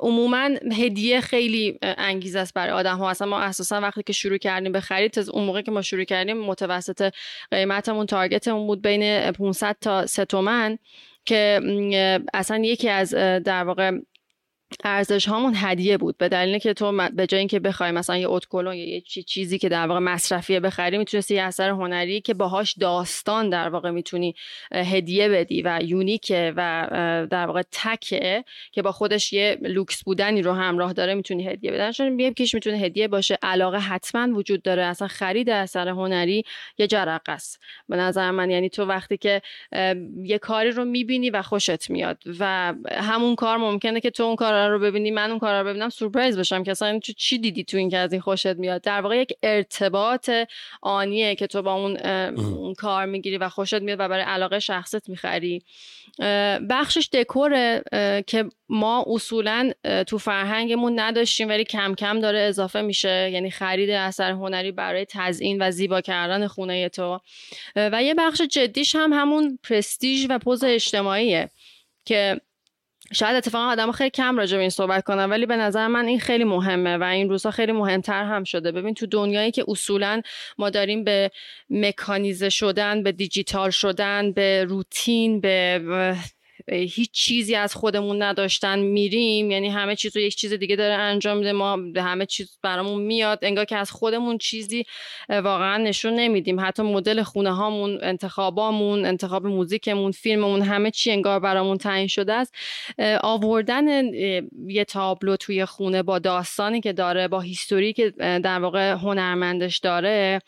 عموما هدیه خیلی انگیزه است برای آدم ها اصلا ما اساسا وقتی که شروع کردیم به خرید از اون موقع که ما شروع کردیم متوسط قیمتمون تارگتمون بود بین 500 تا 3 تومن که اصلا یکی از در واقع ارزش هامون هدیه بود. به دلیل که تو به جای اینکه بخوای مثلا یه اتکلون یا یه چیزی که در واقع مصرفیه بخری می‌تونستی یه اثر هنری که باهاش داستان در واقع می‌تونی هدیه بدی و یونیکه و در واقع تکه که با خودش یه لوکس بودنی رو همراه داره می‌تونی هدیه بدن چون یه کیش می‌تونه هدیه باشه. علاقه حتما وجود داره. اصلا خرید اثر هنری یه جرقه است. به نظر من یعنی تو وقتی که یه کاری رو می‌بینی و خوشت میاد. و همون کار ممکنه که تو اون کار رو ببینی من اون کار رو ببینم سورپرایز بشم. که اصلا چی دیدی تو این که از این خوشت میاد؟ در واقع یک ارتباط آنیه که تو با اون, اون کار می‌گیری و خوشت میاد و برای علاقه شخصت می‌خری. بخشش دکوره که ما اصولا تو فرهنگمون نداشتیم ولی کم کم داره اضافه میشه. یعنی خرید اثر هنری برای تزیین و زیبا کردن خونه تو. و یه بخش جدیش هم همون پرستیژ و پوز اجتماعیه که شاید اتفاقا آدم خیلی کم راجع به این صحبت کنم ولی به نظر من این خیلی مهمه و این روزها خیلی مهمتر هم شده. ببین تو دنیایی که اصولا ما داریم به مکانیزه شدن به دیجیتال شدن به روتین به هیچ چیزی از خودمون نداشتن میریم. یعنی همه چیز رو یک چیز دیگه داره انجام میده. ما همه چیز برامون میاد. انگار که از خودمون چیزی واقعا نشون نمیدیم. حتی مدل خونه هامون انتخابامون انتخاب موزیکمون فیلممون همه چی انگار برامون تعیین شده است. آوردن یه تابلو توی خونه با داستانی که داره با هیستوری که در واقع هنرمندش داره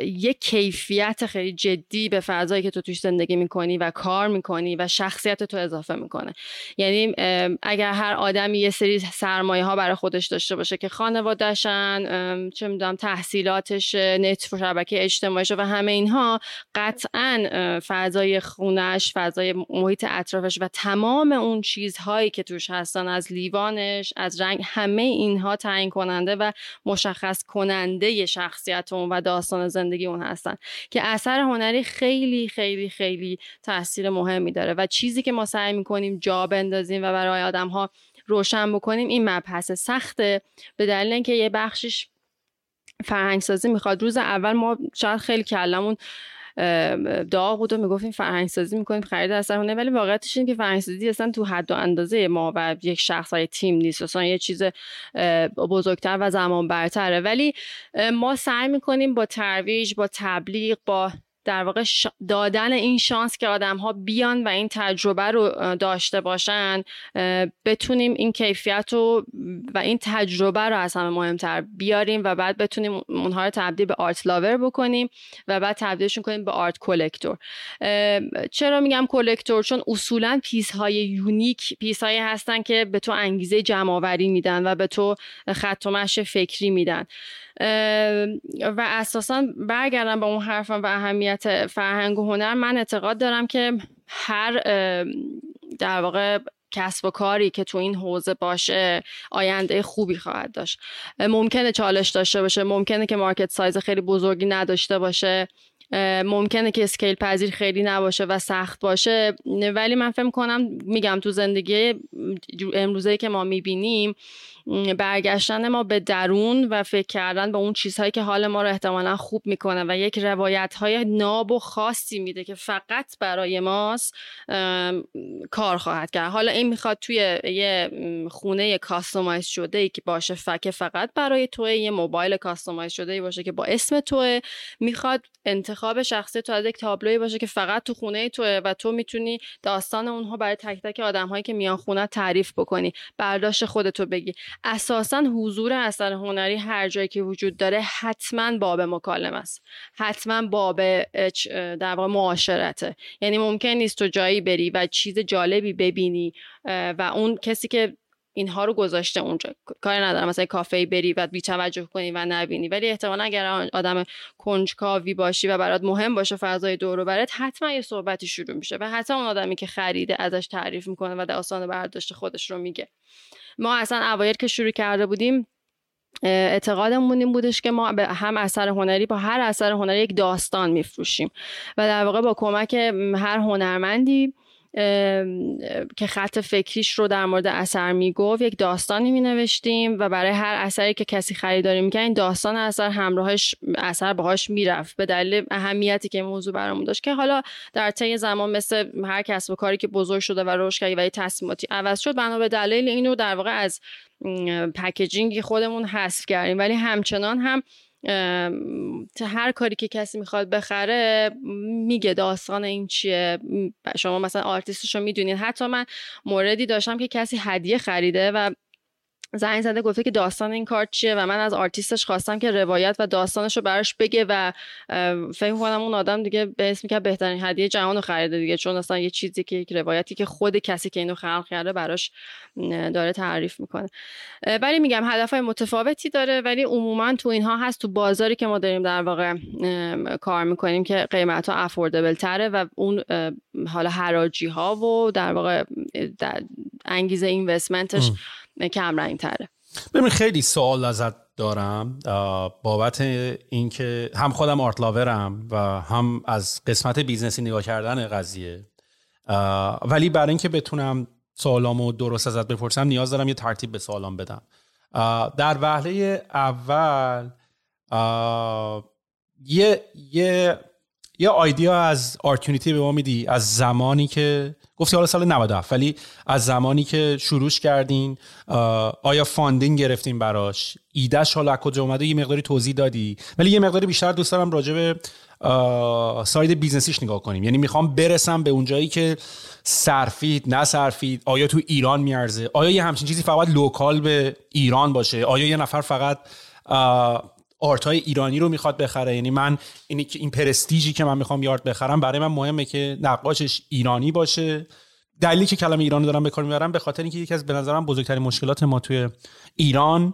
یک کیفیت خیلی جدی به فضایی که تو توش زندگی می‌کنی و کار می‌کنی و شخصیت تو اضافه می‌کنه. یعنی اگر هر آدمی یه سری سرمایه ها برای خودش داشته باشه که خانوادهشن چه می‌دونم تحصیلاتش نت و شبکه اجتماعیش و همه اینها قطعا فضای خونش فضای محیط اطرافش و تمام اون چیزهایی که توش هستن از لیوانش از رنگ همه اینها تعیین کننده و مشخص کننده شخصیت داستان زندگی اون هستن که اثر هنری خیلی خیلی خیلی تاثیر مهمی داره و چیزی که ما سعی می‌کنیم جا بندازیم و برای آدم ها روشن بکنیم این مبحث سخته. به دلیل اینکه یه بخشش فرهنگ سازی می‌خواد. روز اول ما شاید خیلی کلمون داغ بود و می‌گفتیم فرهنگ سازی می‌کنیم خرید اثر هنری ولی واقعیتش اینه که فرهنگ سازی اصلا تو حد و اندازه ما و یک شخص های تیم نیست. اصلا یه چیز بزرگتر و زمان برتره ولی ما سعی می‌کنیم با ترویج با تبلیغ با در واقع دادن این شانس که آدم ها بیان و این تجربه رو داشته باشن بتونیم این کیفیت رو و این تجربه رو از همه مهمتر بیاریم و بعد بتونیم اونها رو تبدیل به art lover بکنیم و بعد تبدیلشون کنیم به art collector. چرا میگم collector؟ چون اصولا piece های unique piece هایی هستن که به تو انگیزه جمعآوری میدن و به تو خط فکری میدن. و اساسا برگردم به اون حرفم و اهمیت فرهنگ و هنر من اعتقاد دارم که هر در واقع کسب و کاری که تو این حوزه باشه آینده خوبی خواهد داشت. ممکنه چالش داشته باشه ممکنه که مارکت سایز خیلی بزرگی نداشته باشه ممکنه که اسکیل پذیر خیلی نباشه و سخت باشه ولی من فکر کنم میگم تو زندگی امروزه که ما می‌بینیم برگشتن ما به درون و فکر کردن به اون چیزهایی که حال ما رو احتمالا خوب می‌کنه و یک روایت های ناب و خاصی میده که فقط برای ماست کار خواهد کرد. حالا این می‌خواد توی یه خونه کاستومایز شده ای که باشه فکر فقط برای توه یه موبایل کاستومایز شده ای باشه که با اسم توه. می‌خواد انتخاب شخصی تو از یک تابلوی باشه که فقط تو خونه توه و تو می‌تونی داستان اونها برای تک تک آدم هایی که میان خونه تعریف بکنی. برداشت خودتو بگی. اساسا حضور اثر هنری هر جایی که وجود داره حتما باب مکالمه است. حتما باب در واقع معاشرته. یعنی ممکن نیست تو جایی بری و چیز جالبی ببینی و اون کسی که اینها رو گذاشته اونجا. کاری ندارم. مثلا کافه بری و بی توجه کنی و نبینی. ولی احتمالا اگر آدم کنجکاوی باشی و برات مهم باشه فضای دور و برات حتما یه صحبتی شروع میشه. و حتی اون آدمی که خریده ازش تعریف می‌کنه و داستان برداشت خودش رو میگه. ما اصلا اوایل که شروع کرده بودیم اعتقادمون این بودش که ما به هم اثر هنری با هر اثر هنری یک داستان میفروشیم و در واقع با کمک هر هنرمندی که خط فکریش رو در مورد اثر می‌گفت یک داستانی می نوشتیم و برای هر اثری که کسی خریداری می‌کرد این داستان اثر همراهش اثر باهاش می‌رفت به دلیل اهمیتی که موضوع برامون داشت. که حالا در طی زمان مثل هر کسب و کاری که بزرگ شده و رشد کرد و تصمیماتی عوض شد بنا به دلیل اینو در واقع از پکیجینگ خودمون حذف کردیم. ولی همچنان هم هر کاری که کسی می‌خواد بخره میگه داستان این چیه. شما مثلا آرتیستش رو می‌دونید حتی من موردی داشتم که کسی هدیه خریده و زنگ زده گفته که داستان این کار چیه و من از آرتیستش خواستم که روایت و داستانش رو براش بگه و فکر کنم اون آدم دیگه به اسم که بهترین هدیه جهان رو خریده دیگه چون اصلا یه چیزی که یک روایتی که خود کسی که اینو خلق کرده براش داره تعریف می‌کنه. ولی میگم هدف های متفاوتی داره ولی عموما تو اینها هست تو بازاری که ما داریم در واقع کار می‌کنیم که قیمت ها affordable تره و اون حالا حراجی ها و در واقع انگیزه investment ش کم رنگ تره ببین خیلی سوال ازت دارم بابت اینکه هم خودم art lover م و هم از قسمت business ی نگاه کردن قضیه ولی برای اینکه بتونم سوالامو درست ازت بپرسم نیاز دارم یه ترتیب به سوالام بدم. در وهله اول یه یه یه idea از Art Unity به ما میدی از زمانی که گفتی حالا سال 97 ولی از زمانی که شروعش کردین آیا funding گرفتین براش؟ ایدهش حالا کجا اومده؟ یه مقداری توضیح دادی. ولی یه مقداری بیشتر دوست دارم راجع به side business یش نگاه کنیم. یعنی می‌خوام برسم به اونجایی که صرفه، نه صرفه آیا تو ایران می‌ارزه؟ آیا یه همچین چیزی فقط local به ایران باشه؟ آیا یه نفر فقط art ایرانی رو می‌خواد بخره. یعنی من اینی که این پرستیجی که من می‌خوام art بخرم برای من مهمه که نقاشش ایرانی باشه. دلیلی که کلمه ایرانی دارم به کار می‌برم به خاطر اینکه یکی از به نظرم بزرگترین مشکلات ما توی ایران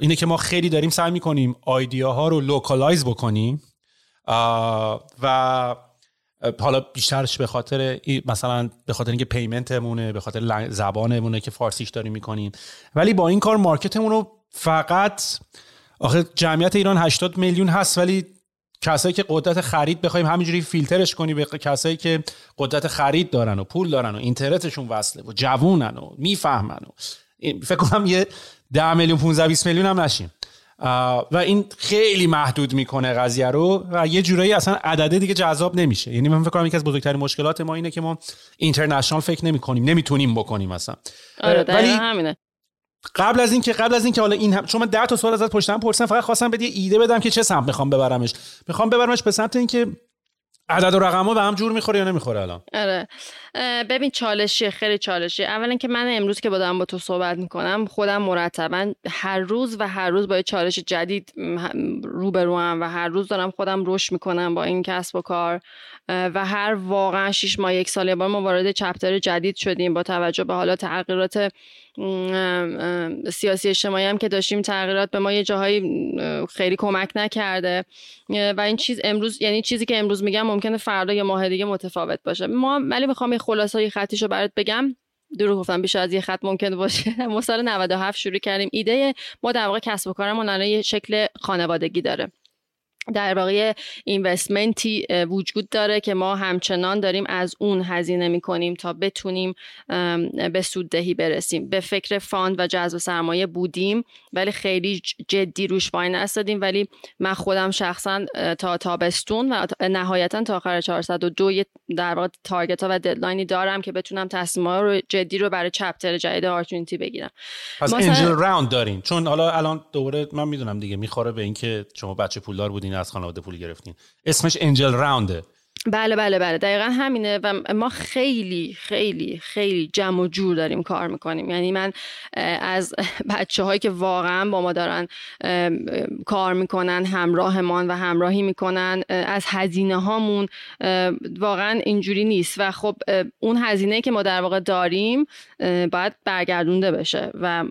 اینه که ما خیلی داریم سعی می‌کنیم ها رو localize بکنیم. و حالا بیشترش به خاطر مثلا به خاطر اینکه payment مونه به خاطر زبانمونه که فارسیش داریم می‌کنیم. ولی با این کار market مون رو فقط آخه جمعیت ایران 80 میلیون هست ولی کسایی که قدرت خرید بخوایم همینجوری فیلترش کنی به کسایی که قدرت خرید دارن و پول دارن و اینترنتشون وصله و جوونن و می‌فهمن و فکر کنم یه 10 میلیون 15 20 میلیون هم نشیم. و این خیلی محدود می‌کنه قضیه رو و یه جورایی اصلا عدده دیگه جذاب نمیشه. یعنی من فکر کنم یکی از بزرگترین مشکلات ما اینه که ما اینترنشنال فکر نمی کنیم نمی‌تونیم بکنیم مثلا آره ولی همینه. قبل از اینکه قبل از اینکه حالا این هم... چون من 10 تا سوال ازت پشتم پرسیدم فقط خواستم بده ایده بدم که چه سمت می‌خوام ببرمش. می‌خوام ببرمش به سمت اینکه عدد و رقم ها به هم جور می‌خوره یا نمی‌خوره الان. آره. ببین چالشی خیلی چالشی. اولا که من امروز که بودم با تو صحبت می‌کنم خودم مرتبا هر روز و هر روز با یه چالش جدید روبرو هم و هر روز دارم خودم رشد می‌کنم با این کسب و کار. و هر واقعا شیش ماه یک سال بار ما وارد چپتر جدید شدیم با توجه به حالا تغییرات سیاسی اجتماعی هم که داشتیم تغییرات به ما یه جاهایی خیلی کمک نکرده. و این چیز امروز یعنی چیزی که امروز میگم ممکنه فردا یا ماه دیگه متفاوت باشه. ما ولی می‌خوام یه خلاصه خطیشو برات بگم. دروغ گفتم بیشتر از یه خط ممکن باشه. ما سال 97 شروع کردیم. ایده ما در واقع کسب و کارمون الان یه شکل خانوادگی داره. در واقع اینوستمنتی وجود داره که ما همچنان داریم از اون هزینه می کنیم تا بتونیم به سوددهی برسیم. به فکر فاند و جذب سرمایه بودیم ولی خیلی جدی روش وای نستادیم. ولی من خودم شخصا تا تابستون و نهایتا تا آخر 402 در واقع تارگت ها و ددلاینی دارم که بتونم تصمیم رو جدی رو برای چپتر جدید آرتونیتی بگیرم. پس انجل راوند دارین. چون حالا الان دوباره من می‌دونم دیگه می‌خوره به اینکه شما بچه پولدار بودین از خانواده پول گرفتین. اسمش انجل راونده بله بله بله. دقیقا همینه و ما خیلی خیلی خیلی جمع و جور داریم کار می‌کنیم. یعنی من از بچه هایی که واقعا با ما دارن کار می‌کنن همراهمان و همراهی می‌کنن از هزینه هامون واقعا اینجوری نیست. و خب اون هزینه که ما در واقع داریم باید برگردونده بشه. و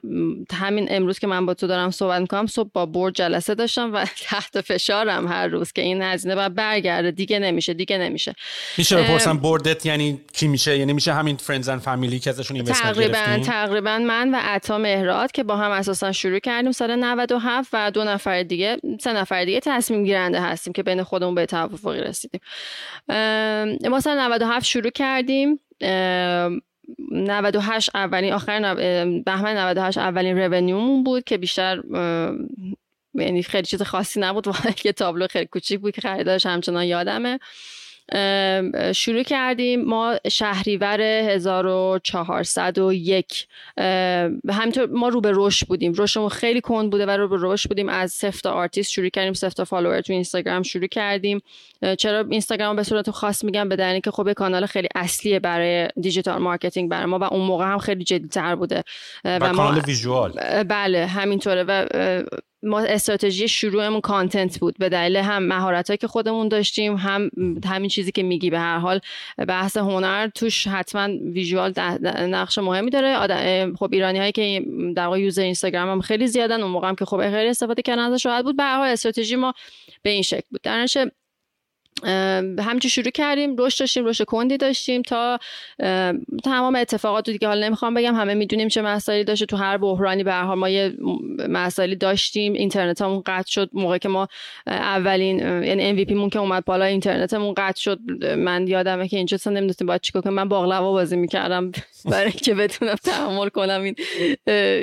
همین امروز که من با تو دارم صحبت می‌کنم صبح با برد جلسه داشتم و تحت فشارم هر روز که این هزینه باید برگرده. دیگه نمیشه دیگه نمیشه. میشه بپرسم بردت یعنی کی میشه؟ یعنی میشه همین فرندز اند فامیلی که ازشون اینوستمنت تقریبا تقریبا من و عطا مهراد که با هم اساسا شروع کردیم سال 97 و دو نفر دیگه سه نفر دیگه تصمیم گیرنده هستیم که بین خودمون به توافقی رسیدیم. ما سال 97 شروع کردیم. 98 اولین آخر بهمن 98 اولین رونیومون بود که بیشتر یعنی خیلی چیز خاصی نبود واقعا یه تابلو خیلی کوچیک بود که خریدارش همچنان یادمه. شروع کردیم. ما شهریور 1401 همینطور ما رو به رشد بودیم. رشدمون خیلی کند بوده و رو به رشد بودیم. از صفر آرتیست شروع کردیم تا follower تو اینستاگرام شروع کردیم. چرا اینستاگرام به صورت خاص میگم؟ به دلیلی که خب کانال خیلی اصلیه برای digital marketing برای ما و اون موقع هم خیلی جدی تر بوده و, و کانال visual. بله همینطوره و ما استراتژی شروعمون content بود. به دلیل هم مهارت که خودمون داشتیم هم همین چیزی که میگی به هر حال بحث هنر توش حتما ویژوال نقش مهمی داره. خب ایرانی هایی که در واقع یوزر اینستاگرام هم خیلی زیادن اون موقع هم که خب خیلی استفاده کردن ازش بود. به هر حال استراتژی ما به این شکل بود. در همچی شروع کردیم رشد داشتیم رشد کندی داشتیم تا تمام اتفاقات دیگه حالا نمی‌خوام بگم همه می‌دونیم چه مسائلی داشته تو هر بحرانی. به هر ما یه مسائلی داشتیم اینترنت همون قطع شد. موقع که ما اولین یعنی MVP مون که اومد بالا اینترنتمون قطع شد. من یادمه که اینجا اصلا نمی‌دونستیم باید چیکار کنم. من باقلوا بازی می‌کردم برای اینکه بتونم تحمل کنم این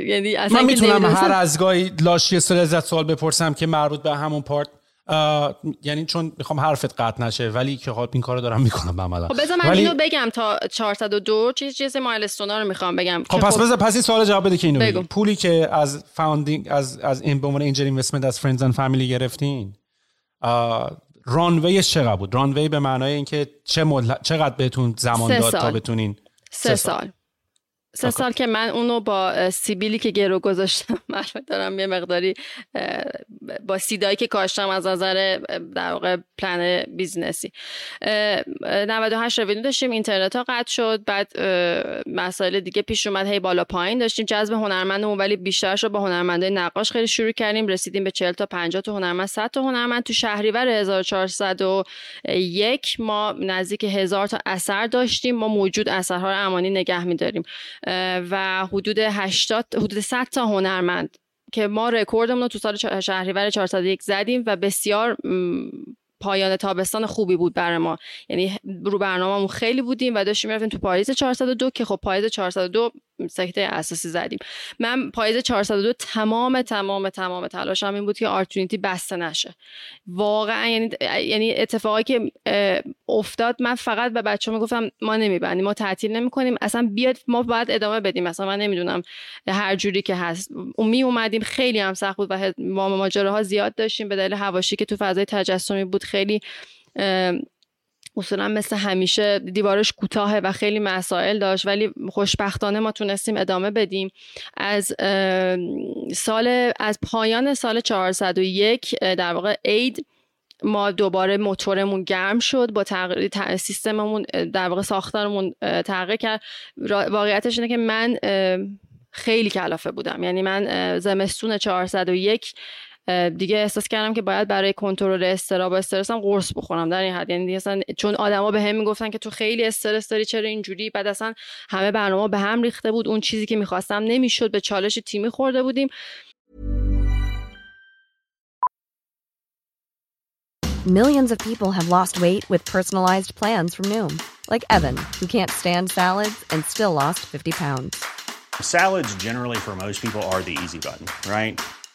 یعنی اصلا من می‌تونم هر از گاهی لاشی سوال بپرسم که مربوط به همون part یعنی چون می‌خوام حرفت قطع نشه ولی که خب این کارو دارم می‌کنم عملا خب بذار من ولی... اینو بگم تا 402 چیز چیز milestone ا رو می‌خوام بگم خب پس خب بذار پس این سوال جواب بده که اینو بگو. پولی که از funding از از این به عنوان angel investment از friends and family گرفتین runway چقدر بود runway به معنای اینکه چه چقدر بهتون زمان داد تا بتونین سه, سال. سال. سه سال که من اونو با سیبیلی که گرو گذاشتم من دارم یه مقداری با seed ایی که کاشتم از نظر در واقع plan business ی 98 runway نو داشتیم اینترنت ها قطع شد بعد مسائل دیگه پیش اومد هی بالا پایین داشتیم. جذب هنرمندمون ولی بیشتر شد با هنرمنده نقاش خیلی شروع کردیم. رسیدیم به 40 تا 50 تا هنرمند 100 تا هنرمند. تو شهریور 1401 ما نزدیک هزار تا اثر داشتیم. ما موجود اثرها رو امانی نگه میداریم. و حدود 80 حدود 100 تا هنرمند که ما رکوردمون رو تو سال شهریور 401 زدیم و بسیار پایان تابستان خوبی بود برای ما. یعنی رو برنامه‌مون خیلی بودیم و داشتیم می‌رفتیم تو پاییز 402 که خب پاییز 402 سکته اساسی زدیم. من پاییز 402 تمام تمام تمام تلاشم این بود که آرتونیتی بسته نشه. واقعا یعنی یعنی اتفاقی که افتاد من فقط به بچه‌ها می‌گفتم ما نمیبندیم ما تعطیل نمی‌کنیم. اصلا بیاد ما باید ادامه بدیم. مثلا من نمی‌دونم هر جوری که هست. می اومدیم خیلی هم سخت بود و ما ها زیاد داشتیم. به دلیل هواشی که تو فضای تجسمی بود خیلی اصولا مثل همیشه دیوارش کوتاهه و خیلی مسائل داشت ولی خوشبختانه ما تونستیم ادامه بدیم. از سال از پایان سال 401 در واقع عید ما دوباره موتورمون گرم شد با تغییر سیستممون در واقع ساختارمون تغییر کرد. واقعیتش اینه که من خیلی کلافه بودم. یعنی من زمستون 401 دیگه احساس کردم که باید برای کنترل استراب و استرسم قرص بخورم در این حد. یعنی اصلا چون آدما به هم می‌گفتن که تو خیلی استرس داری چرا اینجوری؟ بعد اصلا همه برنامه به هم ریخته بود. اون چیزی که می‌خواستم نمی‌شد. به چالش تیمی خورده بودیم. Millions of people have lost weight with personalized plans from Noom, like Evan, who can't stand salads and still lost 50 pounds. Salads generally for most people are the easy button, right?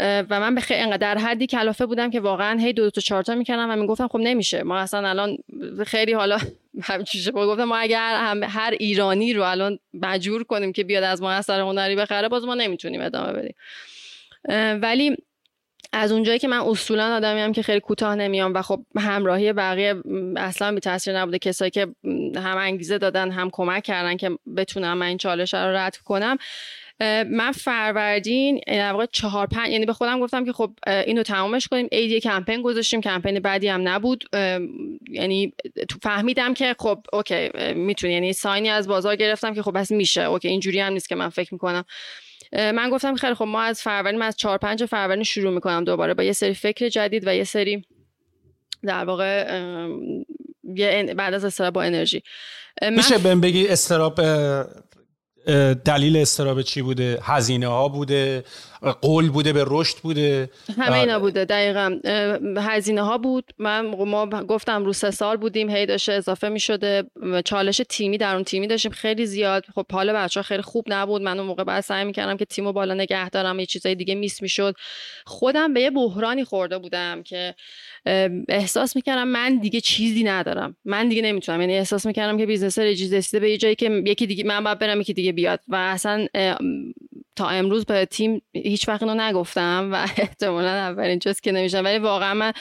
و من به خیلی در حدی کلافه بودم که واقعا هی دو, تا چهارتا می‌کنم و می‌گفتم خب نمیشه. ما اصلا الان خیلی حالا همچیشه گفتم ما اگر هم هر ایرانی رو الان مجبور کنیم که بیاد از ما اثر هنری بخره باز ما نمی‌تونیم ادامه بدیم. ولی از اونجایی که من اصولا آدمی هم که خیلی کوتاه نمیام و خب همراهی بقیه اصلا بی تاثیر نبوده. کسایی که هم انگیزه دادن هم کمک کردن که بتونم من این چالش رو رد کنم من فروردین در واقع چهار پنج یعنی به خودم گفتم که خب اینو تمامش کنیم. ایدی کمپین گذاشتیم. کمپین بعدی هم نبود. یعنی فهمیدم که خب okay می‌تونی. یعنی sign ی از بازار گرفتم که خب بس میشه. okay اینجوری هم نیست که من فکر می‌کنم. من گفتم خیلی خب ما از فروردین از چهار پنج فروردین شروع می‌کنم دوباره با یه سری فکر جدید و یه سری در واقع بعد از استراحت با انرژی. میشه بهم بگی استراب دلیل استراب چی بوده؟ هزینه ها بوده؟ قول بوده به رشد بوده. همه اینا بوده. دقیقا. هزینه ها بود. من ما گفتم رو سه سال بودیم هی داشته اضافه می شده چالش تیمی در اون تیمی داشتیم. خیلی زیاد. خب حال بچه ها خیلی خوب نبود. من اون موقع بعد سعی می‌کردم که تیمو بالا نگه دارم. یه چیزای دیگه میس می‌شد. خودم به یه بحرانی خورده بودم که احساس می‌کردم من دیگه چیزی ندارم. من دیگه نمی‌تونم. یعنی احساس می‌کردم که بیزنس رجیز رسیده به یه جایی که یکی دیگه من باید برم یکی دیگه بیاد. و اصلا تا امروز به تیم هیچ وقت اینو نگفتم و احتمالا اولین چیز که نمیشم ولی واقعا من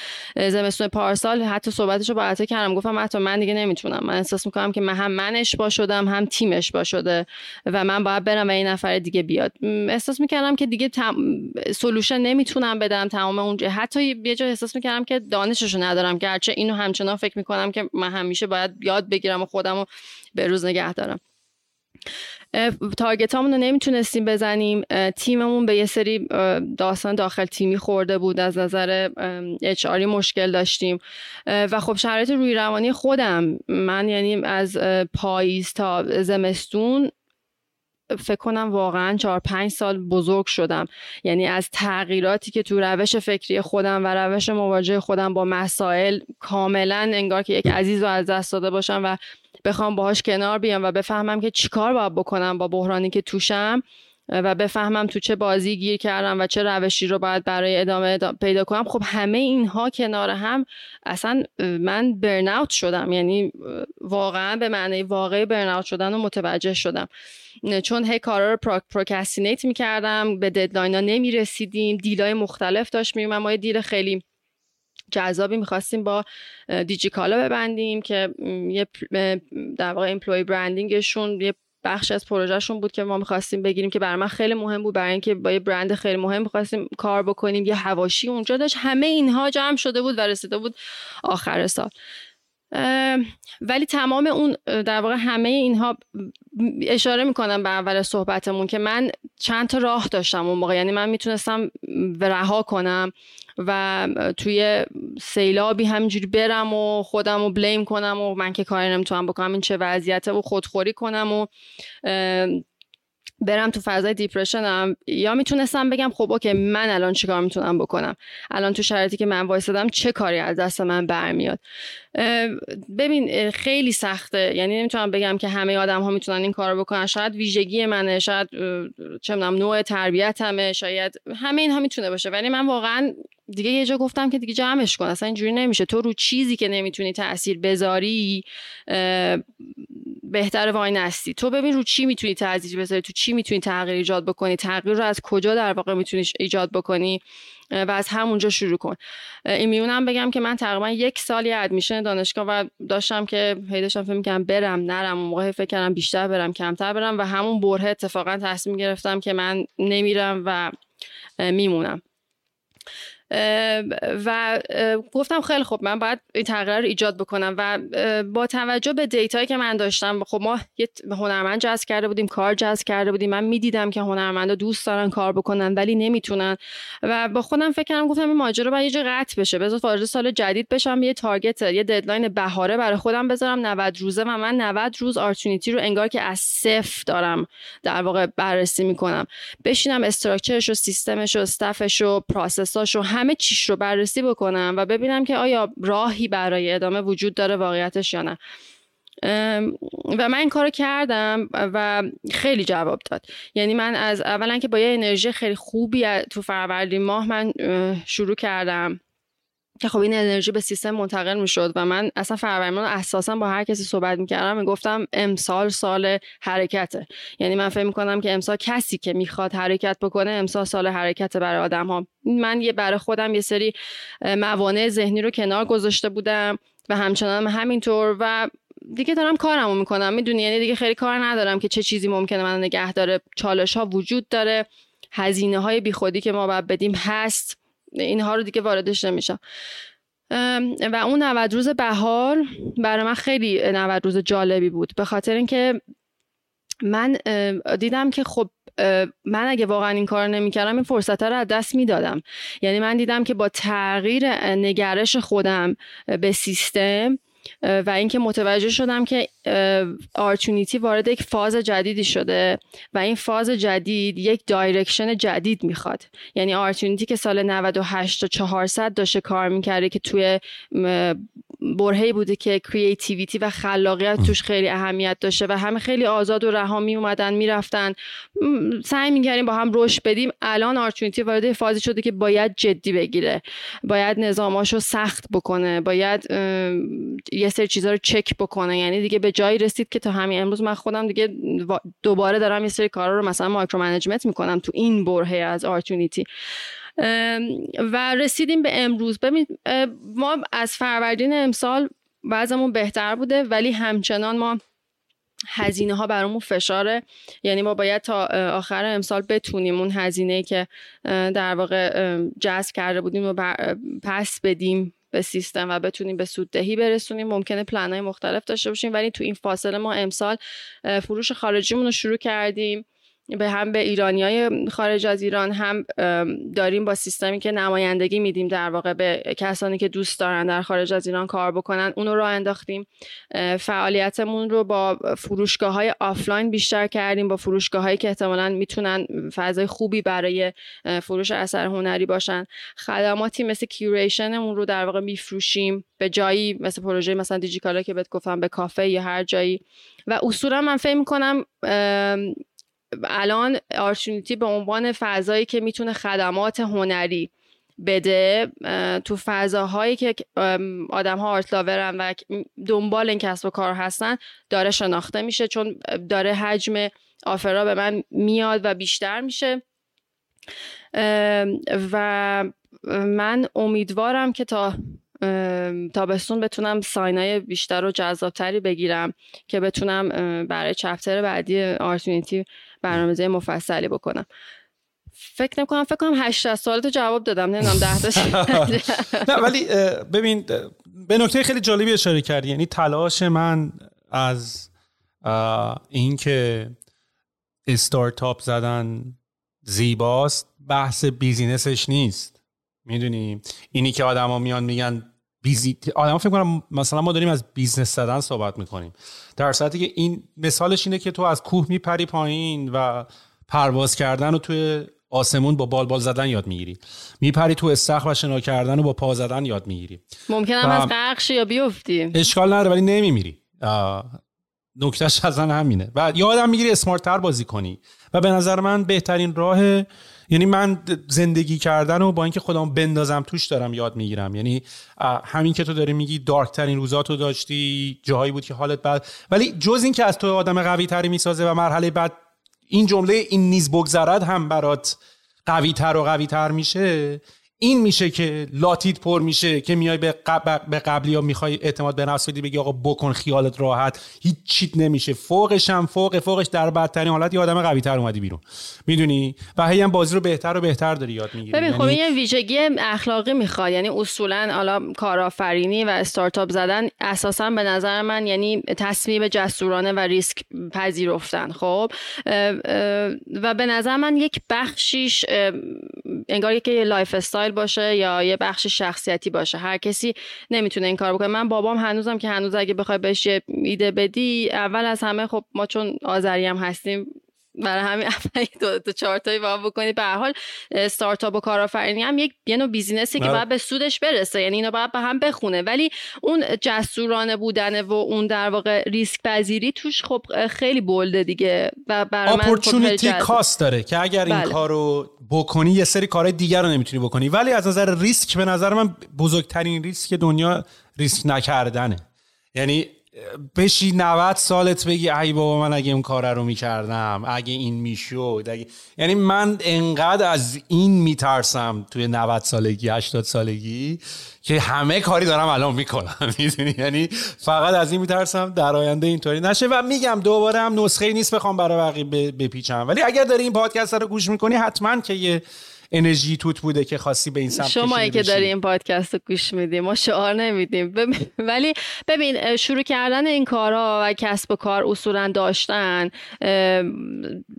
زمستون پارسال حتی صحبتش رو با عطا کردم. گفتم حتی من دیگه نمی‌تونم. من احساس می‌کنم که من هم من اشبا شدم هم تیم اشبا شده و من باید برم و این نفر دیگه بیاد. احساس می‌کردم که دیگه تم... سلوشن نمی‌تونم بدم تمام اونجا حتی یه جا احساس می‌کردم که دانششو ندارم گرچه اینو همچنان فکر می‌کنم که من همیشه باید یاد بگیرم و خودم رو به روز نگه دارم. تارگت رو نمی‌تونستیم بزنیم. تیممون به یه سری داستان داخل تیمی خورده بود. از نظر اچ مشکل داشتیم. و خب شرایط روی روانی خودم. من یعنی از پاییز تا زمستون فکر کنم واقعا چهار پنج سال بزرگ شدم. یعنی از تغییراتی که تو روش فکری خودم و روش مواجه خودم با مسائل کاملا انگار که یک عزیز رو از دست داده باشم و بخوام باهاش کنار بیام و بفهمم که چیکار باید بکنم با بحرانی که توشم و بفهمم تو چه بازی گیر کردم و چه روشی رو باید برای ادامه پیدا کنم. خب همه اینها کنار هم اصلا من برناوت شدم. یعنی واقعا به معنی واقعی burnout شدن رو متوجه شدم. چون هی کارا رو procrastinate می‌کردم به deadline ها نمی‌رسیدیم deal ای مختلف داشت میومم ما یه deal خیلی جذابی می‌خواستیم با دیجیکالا ببندیم که یه در واقع employer branding شون یه بخش از پروژهشون بود که ما می‌خواستیم بگیریم که برای من خیلی مهم بود برای اینکه با یه برند خیلی مهم می‌خواستیم کار بکنیم یه هواشی اونجا داشت. همه اینها جمع شده بود و رسیده بود آخر سال. ولی تمام اون در واقع همه اینها اشاره می‌کنم به اول صحبتمون که من چند تا راه داشتم اون موقع. یعنی من می‌تونستم رها کنم. و توی سیلابی همینجوری برم و خودم رو بلیم کنم و من که کاری نمی‌تونم بکنم این چه وضعیته و خودخوری کنم و برم تو فضای دیپرشنم یا می‌تونستم بگم خب اوکی من الان چیکار می‌تونم بکنم؟ الان تو شرایطی که من وایسادم چه کاری از دست من برمیاد؟ ببین خیلی سخته. یعنی نمی‌تونم بگم که همه آدم ها می‌تونن این کار بکنن. شاید ویژگی منه شاید چه نوع تربیتمه شاید همه اینها می‌تونه باشه. ولی من واقعا دیگه یه جا گفتم که دیگه جمعش کن اصلا اینجوری نمیشه. تو رو چیزی که نمی‌تونی تاثیر بذاری بهتر وای نستی. تو ببین رو چی می‌تونی تاثیر بذاری تو چی می‌تونی تغییر ایجاد بکنی تغییر رو از کجا در واقع می‌تونی ایجاد بکنی و از همونجا شروع کن. این میونم بگم که من تقریبا یک سالی ادمیشن دانشگاه و داشتم که هی داشتم فکر می‌کردم برم نرم. اون موقع فکر کردم بیشتر برم کمتر برم و همون بره اتفاقا تصمیم گرفتم که من نمیرم و میمونم. و گفتم خیلی خوب من باید این تغییر رو ایجاد بکنم و با توجه به دیتایی که من داشتم خب ما یه هنرمند جذب کرده بودیم کار جذب کرده بودیم من می‌دیدم که هنرمندا دوست دارن کار بکنن ولی نمی‌تونن و با خودم فکر کردم گفتم این ماجرا باید یه جا قطع بشه بذار وارد سال جدید بشم یه target یه deadline بهاره برای خودم بذارم 90 روزه و من 90 روز Art Unity رو انگار که از صفر دارم در واقع بررسی می‌کنم. بشینم structure ش و سیستمش و staff ش و process اش و همه چیش رو بررسی بکنم و ببینم که آیا راهی برای ادامه وجود داره واقعیتش یا نه. و من این کارو کردم و خیلی جواب داد. یعنی من از اولا که با یه انرژی خیلی خوبی تو فروردین ماه من شروع کردم. که خب این انرژی به سیستم منتقل می‌شد و من اصلا فروردین اساسا با هر کسی صحبت می‌کردم می‌گفتم امسال سال حرکته. یعنی من فکر می‌کنم که امسال کسی که می‌خواد حرکت بکنه امسال سال حرکت برای آدم ها من یه برای خودم یه سری موانع ذهنی رو کنار گذاشته بودم و همچنان همینطور و دیگه دارم کارمو می‌کنم. می‌دونی؟ یعنی دیگه خیلی کار ندارم که چه چیزی ممکنه من نگه داره چالش ها وجود داره. هزینه های بیخودی که ما باید بدیم هست. اینها رو دیگه واردش نمیشم. و اون 90 روز بهار برای من خیلی 90 روز جالبی بود. به خاطر اینکه من دیدم که خب من اگه واقعا این کار نمی‌کردم این فرصت رو از دست می‌دادم. یعنی من دیدم که با تغییر نگرش خودم به سیستم و اینکه متوجه شدم که Art Unity وارد یک فاز جدیدی شده و این فاز جدید یک direction جدید می‌خواد. یعنی Art Unity که سال 98 تا 400 داشته کار می‌کرده که توی برهه‌ای بوده که creativity و خلاقیت توش خیلی اهمیت داشته و همه خیلی آزاد و رها می اومدن می‌رفتن سعی می‌کردیم با هم رشد بدیم. الان Art Unity وارد فازی شده که باید جدی بگیره. باید نظاماشو سخت بکنه. باید یه سری چیزها رو چک بکنه. یعنی دیگه به جایی رسید که تا همین امروز من خودم دیگه دوباره دارم یه سری کارا رو مثلا micro management می‌کنم تو این برهه از Art Unity و رسیدیم به امروز. ببین ما از فروردین امسال وضعمون بهتر بوده ولی همچنان ما هزینه ها برامون فشاره. یعنی ما باید تا آخر امسال بتونیم اون هزینه که در واقع جذب کرده بودیم و پس بدیم به سیستم و بتونیم به سوددهی برسونیم. ممکنه پلنهای مختلف داشته باشیم ولی تو این فاصله ما امسال فروش خارجیمون رو شروع کردیم. به هم به ایرانی های خارج از ایران هم داریم با سیستمی که نمایندگی میدیم در واقع به کسانی که دوست دارن در خارج از ایران کار بکنن اونو رو انداختیم. فعالیتمون رو با فروشگاه های آفلاین بیشتر کردیم با فروشگاه هایی که احتمالا می‌تونن فضای خوبی برای فروش اثر هنری باشن. خدماتی مثل کیوریشنمون رو در واقع میفروشیم به جایی مثل پروژه مثلا دیجیکالا که بهت گفتم به کافه یا هر جایی. و اصولا من فکر می‌کنم الان آرشونیتی به عنوان فضایی که می‌تونه خدمات هنری بده تو فضاهایی که آدم ها آرتلاورن و دنبال این کسب و کار هستن داره شناخته میشه چون داره حجم آفرا به من میاد و بیشتر میشه. و من امیدوارم که تا تابستون بتونم ساینای بیشتر و جذابتری بگیرم که بتونم برای چپتر بعدی آرتونیتی برنامه‌ریزی مفصلی بکنم. فکر نکنم فکر کنم 80 سال تو جواب دادم نمی‌دونم 10 تا نه ولی ببین به نکته خیلی جالبی اشاره کردی. یعنی تلاش من از اینکه استارتاپ زدن زیباست بحث business ش نیست. می‌دونی؟ اینی که آدما میان میگن business آدم فکر کنم مثلا ما داریم از business زدن صحبت می‌کنیم. در صورتی که این مثالش اینه که تو از کوه میپری پایین و پرواز کردن و توی آسمون با بال بال زدن یاد می‌گیری. میپری تو استخر و شنا کردن و با پا زدن یاد می‌گیری. ممکنه از قرقش یا بیفتی. اشکال نداره ولی نمیمیری. نکتهش از همینه. و یادم می‌گیری اسمارتتر بازی کنی. و به نظر من بهترین راه یعنی من زندگی کردن و با اینکه خودم بندازم توش دارم یاد می‌گیرم. یعنی همین که تو داری میگی دارک ترین روزاتو داشتی جاهایی بود که حالت بد. ولی جز این که از تو آدم قوی تری می‌سازه و مرحله بعد این جمله این نیز بگذرد هم برات قوی تر و قوی تر میشه این میشه که لاتیت پر میشه که میای به, به قبلی ها می‌خوای اعتماد به نفس بدی بگی آقا بکن خیالت راحت. هیچ چیت نمیشه. فوقش هم فوق فوقش در بدترین حالت یه آدم قوی تر اومدی بیرون. می‌دونی؟ و هی هم بازی رو بهتر و بهتر داری یاد می‌گیری. ببین خب یعنی... یه ویژگی اخلاقی می‌خواد. یعنی اصولا حالا کارآفرینی و استارتاپ زدن اساسا به نظر من یعنی تصمیم جسورانه و ریسک پذیرفتن. خب؟ و به نظر من یک بخشیش انگار که lifestyle باشه یا یه بخش شخصیتی باشه. هر کسی نمی‌تونه این کار بکنه. من بابام هنوزم که هنوز اگه بخوای بهش یه ایده بدی اول از همه خب ما چون آذری هم هستیم برای همین اولی دو, دو چهار تایی با بکنید به هر حال استارتاپ و کارآفرینی هم یک یه نوع business ی که باید به سودش برسه. یعنی اینا باید به هم بخونه. ولی اون جسورانه بودنه و اون در واقع ریسک پذیری توش خب خیلی بولده دیگه و برای من خب کاست داره که اگر این بله. کارو بکنی یه سری کارهای دیگر رو نمی‌تونی بکنی. ولی از نظر ریسک به نظر من بزرگترین ریسک دنیا ریسک نکردنه. یعنی بشی 90 سالت بگی ای بابا من اگه اون کار رو می‌کردم اگه این می‌شد اگه... یعنی من انقدر از این میترسم توی 90 سالگی 80 سالگی که همه کاری دارم الان می‌کنم. می‌دونی؟ یعنی فقط از این میترسم در آینده اینطوری نشه و میگم دوباره هم نسخه نیست بخوام برای بقیه بپیچم. ولی اگر داری این پادکست رو گوش می‌کنی حتما که یه انرژی توت بوده که خاصی به این سمت شما که داری این پادکست رو گوش میدیم ما شعار نمیدیم. ولی ببین شروع کردن این کارها و کسب و کار اصولا داشتن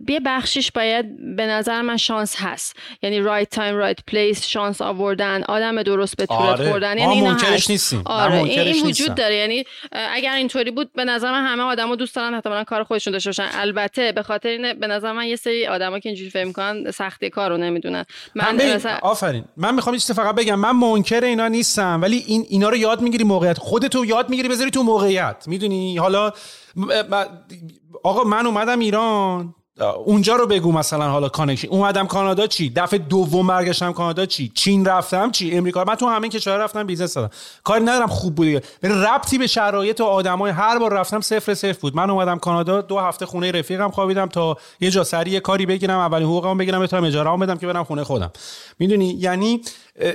یه بخشش باید به نظر من شانس هست. یعنی right time right place شانس آوردن آدم درست به طورت آره. خوردن. یعنی اینا هست. نیستیم. آره این وجود داره. یعنی اگر اینطوری بود به نظر من همه آدما دوست دارن حتما کار خودشون داشته باشن. البته به خاطر اینه به نظر من یه سری آدما که اینجوری فکر می‌کنن سختی کارو نمی‌دونن. من مثلا... آفرین. من می‌خوام چیز فقط بگم. من منکر اینا نیستم ولی این اینا رو یاد می‌گیری موقعیت. خودتو یاد می‌گیری بذاری تو موقعیت. می‌دونی؟ حالا آقا من اومدم ایران. اونجا رو بگو مثلا حالا connection. اومدم کانادا چی؟ دفعه دوم برگشتم کانادا چی؟ چین رفتم چی؟ امریکا. من تو همین کشور رفتم business دادم. کاری ندارم خوب بود ولی ربطی به شرایط و آدمای هر بار رفتم صفر صفر بود. من اومدم کانادا دو هفته خونه رفیقم خوابیدم تا یه جا سری کاری بگیرم اولین حقوقمو بگیرم بتونم اجاره بدم که برم خونه خودم. می‌دونی؟ یعنی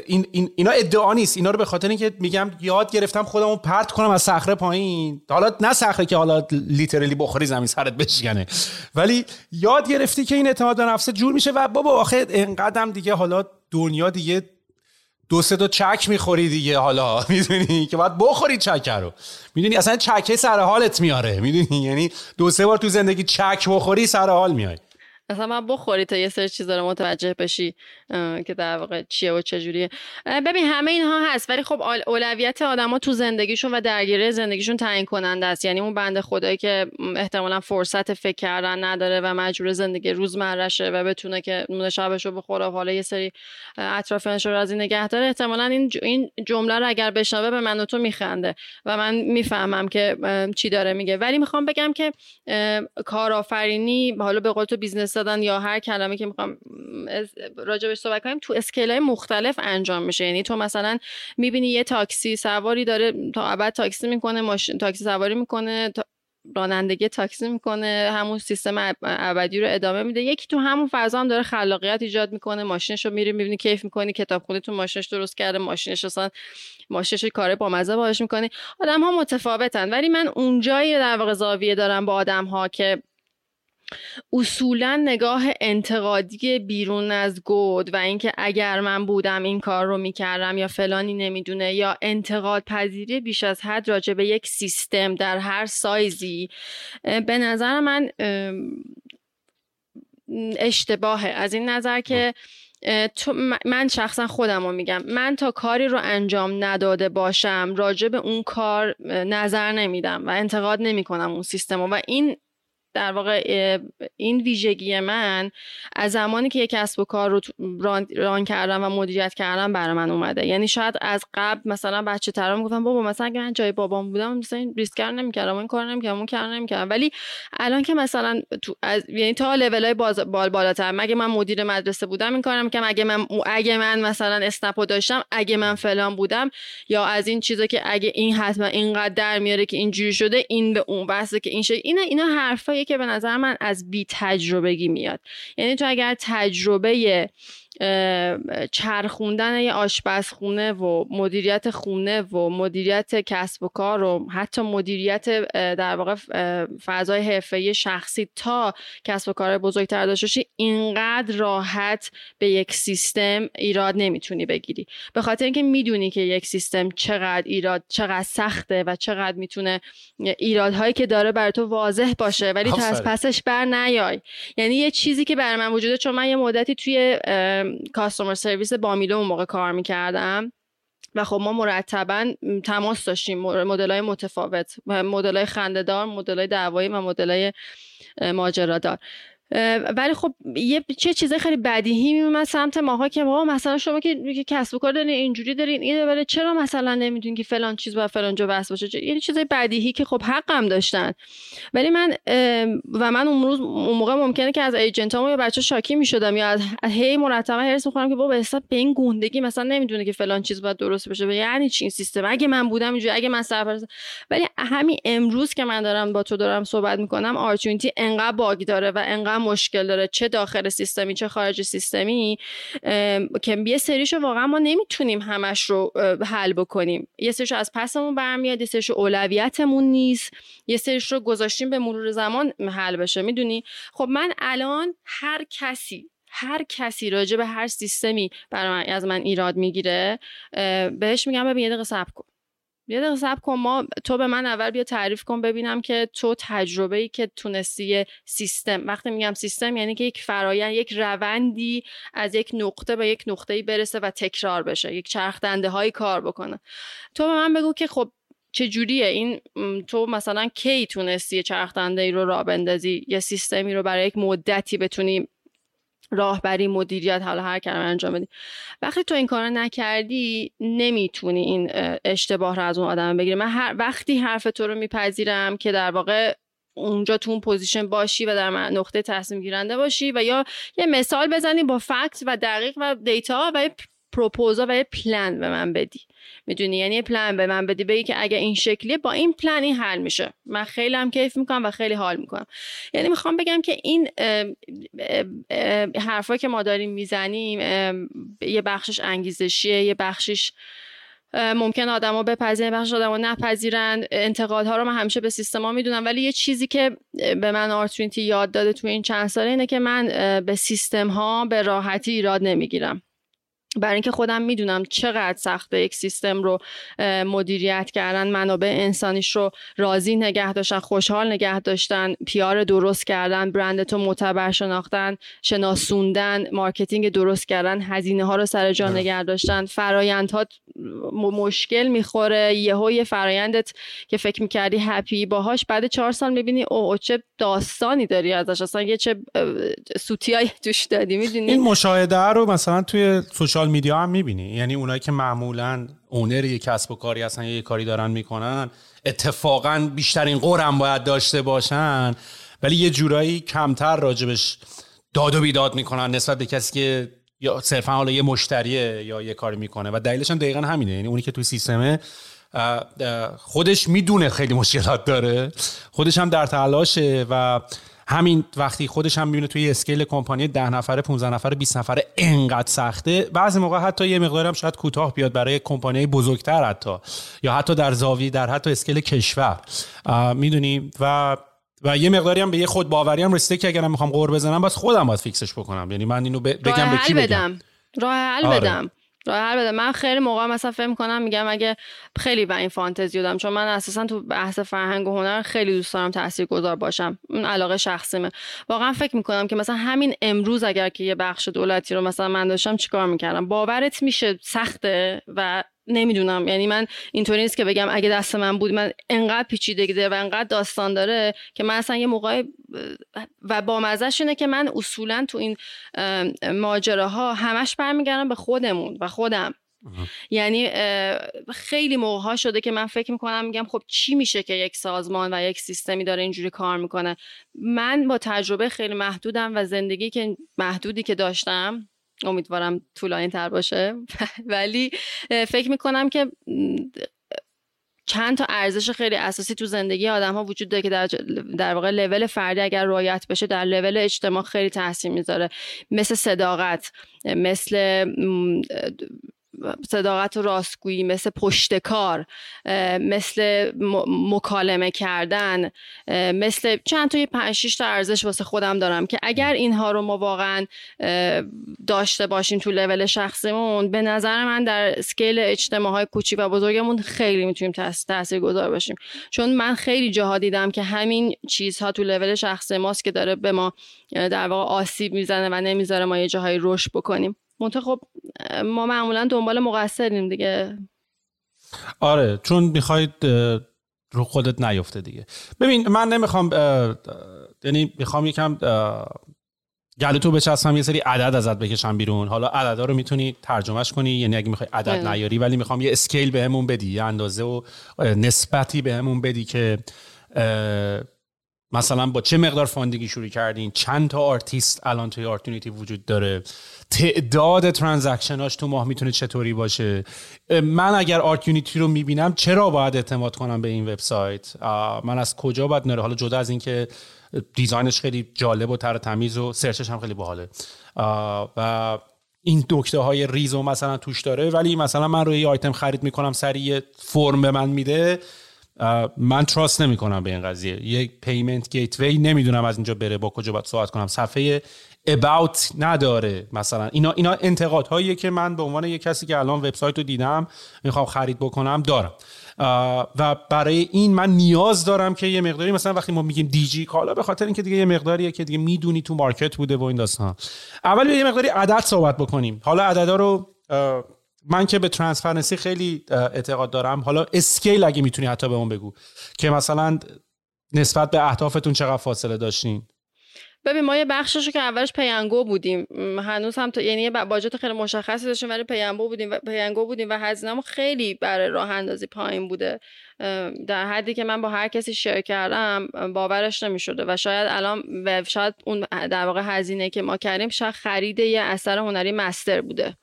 این, این اینا ادعا نیست. اینا رو به خاطر اینکه میگم یاد گرفتم خودمو پرت کنم از صخره پایین. حالا نه صخره که حالا literally بخوری زمین سرت بشکنه. ولی یاد گرفتی که این اعتماد به نفس جور میشه و بابا آخه انقدرم دیگه حالا دنیا دیگه دو سه تا چک می‌خوری دیگه حالا. می‌دونی که باید بخوری چک رو. می‌دونی اصلا چکه سر حالت میاره. می‌دونی؟ یعنی دو سه بار تو زندگی چک بخوری سر حال میای. مثلا من بخوری تا یه سری چیزا رو متوجه بشی که در واقع چیه و چجوریه ببین همه اینها هست ولی خب اولویت آدما تو زندگیشون و درگیری زندگیشون تعیین کننده است. یعنی اون بنده خدایی که احتمالا فرصت فکر کردن نداره و مجبور زندگی روزمرشه و بتونه که نون شبش رو بخوره حالا یه سری اطرافیانش رو راضی نگه داره احتمالا این این جمله رو اگر بشنوه به من و تو میخنده و من می‌فهمم که چی داره میگه. ولی می‌خوام بگم که کارآفرینی حالا به قول تو business دادن یا هر کلمه که می‌خوام راجبش صحبت کنیم تو scale های مختلف انجام میشه. یعنی تو مثلا می‌بینی یه تاکسی سواری داره تا ابد تاکسی می‌کنه ماشین تاکسی سواری می‌کنه رانندگی تاکسی می‌کنه همون سیستم ابدی رو ادامه میده. یکی تو همون فضا هم داره خلاقیت ایجاد می‌کنه ماشینش رو میری می‌بینی کیف می‌کنی کتابخونه تو ماشینش درست کرده ماشینش اصلا ماشینش کار با مزه باهاش می‌کنی آدم ها متفاوتن. ولی من اونجایی در واقع زاویه دارم با آدم ها که اصولا نگاه انتقادی بیرون از گود و اینکه اگر من بودم این کار رو می‌کردم یا فلانی نمی‌دونه یا انتقاد پذیری بیش از حد راجع به یک سیستم در هر سایزی به نظر من اشتباهه. از این نظر که من شخصا خودم رو میگم. من تا کاری رو انجام نداده باشم راجع به اون کار نظر نمیدم و انتقاد نمی کنم اون سیستم و این در واقع این ویژگی من از زمانی که یک کسب و کار رو ران, ران کردم و مدیریت کردم برای من اومده. یعنی شاید از قبل مثلا بچه ترا می‌گفتم بابا مثلا اگه من جای بابام بودم مثلا این ریسک کار نمی‌کردم این کار نمی‌کردم اون کار نمی‌کردم. ولی الان که مثلا تو از یعنی تا لول های باز بال بالاتر مگه من مدیر مدرسه بودم این کارم که اگه من اگه من مثلا اسنپو داشتم اگه من فلان بودم یا از این چیزا که اگه این حتما اینقدر در میاره که اینجوری شده این به اون بسته که این شده. اینا اینا حرفای که به نظر من از بی تجربگی میاد. یعنی تو اگر تجربه چرخوندن یه آشپزخونه و مدیریت خونه و مدیریت کسب و کار و حتی مدیریت در واقع فضای حرفه‌ای شخصی تا کسب و کار بزرگتر داشته باشی اینقدر راحت به یک سیستم ایراد نمی‌تونی بگیری. به خاطر اینکه می‌دونی که یک سیستم چقدر ایراد چقدر سخته و چقدر می‌تونه ایرادهایی که داره برای تو واضح باشه ولی تو از پسش بر نیای. یعنی یه چیزی که برای من وجوده چون من یه مدتی توی کاستومر سرویس بامیلو اون موقع کار می‌کردم. و خب ما مرتبا تماس داشتیم. مدل های متفاوت. مدل های خندهدار مدل های دعوایی و مدل های ماجرادار. ولی خب یه چه چیزای خیلی بدیهی میومد سمت ماها که ما مثلا شما که کسب و کار دارین اینجوری دارین اینو ولی چرا مثلا نمی‌دونین که فلان چیز با فلان جا وصل باشه؟ یه چیزای بدیهی که خب حقم داشتن. ولی من و من اون روز اون موقع ممکنه که از ایجنتامو یا بچه شاکی می‌شدم یا از هی مرتبا هرس می‌خورم که بابا حساب به این گندگی مثلا نمی‌دونه که فلان چیز باید درست بشه. یعنی چی این سیستم؟ اگه من بودم اینجوری اگه من سرپرست ولی همین امروز که من دارم با تو دارم صحبت می‌کنم آرچونتی انقدر باگ داره و انقدر مشکل داره چه داخل سیستمی چه خارج سیستمی که یه سریشو واقعا ما نمی‌تونیم همش رو حل بکنیم. یه سریشو از پسمون برمیاد یه سریشو اولویتمون نیست. یه سریش رو گذاشتیم به مرور زمان حل بشه. می‌دونی؟ خب من الان هر کسی هر کسی راجع به هر سیستمی برای من از من ایراد می‌گیره بهش میگم ببین یه دقیقه صبر کن. یه دقیقه سب کن ما تو به من اول بیا تعریف کن ببینم که تو تجربه ای که تونستی سیستم وقتی میگم سیستم یعنی که یک فرایند یک روندی از یک نقطه به یک نقطه ای برسه و تکرار بشه یک چرخدنده هایی کار بکنه. تو به من بگو که خب چه جوریه این تو مثلا کی تونستی چرخدنده ای رو را بندازی؟ یه سیستمی رو برای یک مدتی بتونی راهبری مدیریت حالا هر کلمه انجام بدی. وقتی تو این کار نکردی نمی‌تونی این اشتباه رو از اون آدم بگیری. من هر وقتی حرف تو رو میپذیرم که در واقع اونجا تو اون position باشی و در نقطه تصمیم گیرنده باشی و یا یه مثال بزنی با fact و دقیق و data و پروپوزا و یه پلن به من بدی. می‌دونی؟ یعنی یه پلن به من بدی. بگی که اگه این شکلیه با این پلن این حل میشه. من خیلی هم کیف می‌کنم و خیلی حال می‌کنم. یعنی می‌خوام بگم که این حرفایی که ما داریم می‌زنیم یه بخشش انگیزشیه یه بخشش ممکن آدما بپذیرن بخش آدما نپذیرن. انتقادها رو من همیشه به سیستما می‌دونم. ولی یه چیزی که به من آرتوینتی یاد داده تو این چند ساله اینه که من به سیستم ها به راحتی ایراد نمی‌گیرم. برای اینکه خودم می‌دونم چقدر سخته یک سیستم رو مدیریت کردن منابع انسانیش رو راضی نگه داشتن خوشحال نگه داشتن PR درست کردن برندتو معتبر شناختن شناسوندن marketing درست کردن هزینه ها رو سر جا نگه داشتن. فرایندها مشکل می‌خوره. یهو یه فرایندت که فکر می‌کردی happy باهاش بعد چهار سال می‌بینی او چه داستانی داری ازش؟ اصلا یه چه سوتیایی توش دادی می‌دونی؟ این مشاهده رو مثلا توی social media هم می‌بینی. یعنی اونایی که معمولا owner یه کسب و کاری هستن یه کاری دارن می‌کنن اتفاقا بیشترین قرم باید داشته باشن. ولی یه جورایی کمتر راجبش داد و بیداد می‌کنن نسبت به کسی که یا صرفا حالا یه مشتریه یا یه کاری می‌کنه. و دلیلش هم دقیقا همینه. یعنی اونی که توی سیستمه خودش می‌دونه خیلی مشکلات داره. خودش هم در تلاشه و همین وقتی خودش هم می‌بینه توی اسکیل کمپانی 10 نفره 15 نفره 20 نفره انقدر سخته. بعضی موقع حتی یه مقدار هم شاید کوتاه بیاد برای کمپانی بزرگتر حتی. یا حتی در زاویه در حتی اسکیل کشور. می‌دونی؟ و و یه مقداری هم به یه خود باوری هم رسیده که اگرم می‌خوام قور بزنم باز خودم باید فیکسش بکنم. یعنی من اینو بگم به کی بدم. راه حل آره. بدم. راه بده. من خیلی موقع مثلا فهم کنم میگم اگه خیلی با این فانتزی بودم چون من اساسا تو بحث فرهنگ و هنر خیلی دوست دارم تاثیرگذار باشم. اون علاقه شخصیمه. واقعا فکر می‌کنم که مثلا همین امروز اگر که یه بخش دولتی رو مثلا من داشتم چیکار می‌کردم؟ باورت میشه سخته و نمی‌دونم. یعنی من اینطوری نیست که بگم اگه دست من بود من انقدر پیچیدگی داره و انقدر داستان داره که من اصلا یه موقع و با مزهش اینه که من اصولا تو این ماجراها همش برمیگردم به خودمون و خودم. یعنی خیلی موقع ها شده که من فکر می‌کنم میگم خب چی میشه که یک سازمان و یک سیستمی داره اینجوری کار می‌کنه؟ من با تجربه خیلی محدودم و زندگی که محدودی که داشتم امیدوارم طولانی تر باشه. ولی فکر می‌کنم که چند تا ارزش خیلی اساسی تو زندگی آدم ها وجود داره که در, در واقع لول فردی اگر رعایت بشه در لول اجتماع خیلی تاثیر می‌ذاره. مثل صداقت مثل صداقت و راستگویی مثل پشتکار مثل مکالمه کردن مثل چند تا پنج تا ارزش واسه خودم دارم که اگر اینها رو ما واقعا داشته باشیم تو لول شخصیمون به نظر من در سکیل اجتماع های کوچیک و بزرگمون خیلی می‌تونیم تاثیر گذار باشیم. چون من خیلی جاها دیدم که همین چیزها تو لول شخصی ماست که داره به ما در واقع آسیب می‌زنه و نمی‌ذاره ما یه جاهایی رشد بکنیم. منتها خب ما معمولا دنبال مقصریم دیگه. آره چون می‌خواید رو خودت نیفته دیگه. ببین من نمی‌خوام یعنی می‌خوام یکم گلوتو بچسبم یه سری عدد ازت بکشم بیرون. حالا عددا رو می‌تونی ترجمهش کنی یعنی اگه می‌خوای عدد بله. نیاری ولی می‌خوام یه scale بهمون بدی یه اندازه و نسبتی بهمون بدی که مثلا با چه مقدار funding ی شروع کردین؟ چند تا آرتیست الان توی Art Unity وجود داره؟ تعداد transaction هاش تو ماه می‌تونه چطوری باشه؟ من اگر Art Unity رو می‌بینم چرا باید اعتماد کنم به این وبسایت؟ من از کجا باید نره؟ حالا جدا از اینکه design ش خیلی جالب و تر تمیز و search ش هم خیلی باحاله. و این نکته های ریزو مثلا توش داره ولی مثلا من روی آیتم خرید می‌کنم سریع فرم به من میده. من trust نمی کنم به این قضیه. یک payment gateway نمی‌دونم از اینجا بره با کجا باید صحبت کنم. صفحه about نداره مثلا. اینا اینا انتقاد هاییه که من به عنوان یک کسی که الان وبسایت رو دیدم می‌خوام خرید بکنم دارم. و برای این من نیاز دارم که یه مقداری مثلا وقتی ما میگیم دیجی کالا به خاطر اینکه دیگه یه مقداریه که دیگه می‌دونی تو market بوده و این داستان اول یه مقداری عدد صحبت بکنیم. حالا عددا رو من که به transparency خیلی اعتقاد دارم. حالا scale اگه می‌تونی حتی به اون بگو. که مثلا نسبت به اهدافتون چقدر فاصله داشتین؟ ببین ما یه بخشش که اولش پیانگو بودیم. هنوز هم تا یعنی باجت خیلی مشخصی داشتیم ولی پیانگو بودیم و پیانگو بودیم و هزینه‌مون خیلی برای راه اندازی پایین بوده. در حدی که من با هر کسی شیر کردم باورش نمی‌شده. و شاید الان و شاید اون در واقع هزینه که ما کردیم شاید خرید یه اثر هنری مستر بوده.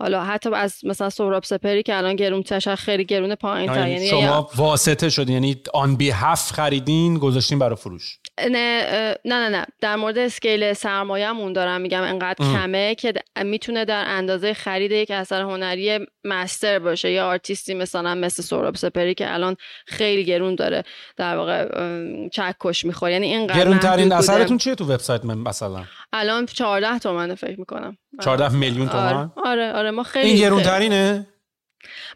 حالا حتی از مثلا سهراب سپری که الان گرون تشر خیلی گرون پایین یعنی, یعنی شما واسطه شد یعنی آن بی هفت خریدین گذاشتین برای فروش. نه نه نه نه. در مورد scale سرمایه‌مون دارم میگم انقدر کمه که می‌تونه در اندازه خرید یک اثر هنری master باشه یا آرتیستی مثلا مثل سهراب سپهری که الان خیلی گرون داره در واقع چکش می‌خوره. یعنی اینقدر گرون ترین اثرتون چیه تو وبسایت مثلا؟ الان 14 تومنه فکر می‌کنم. 14 میلیون تومن؟ آره آره, آره ما خیلی این گرون ترینه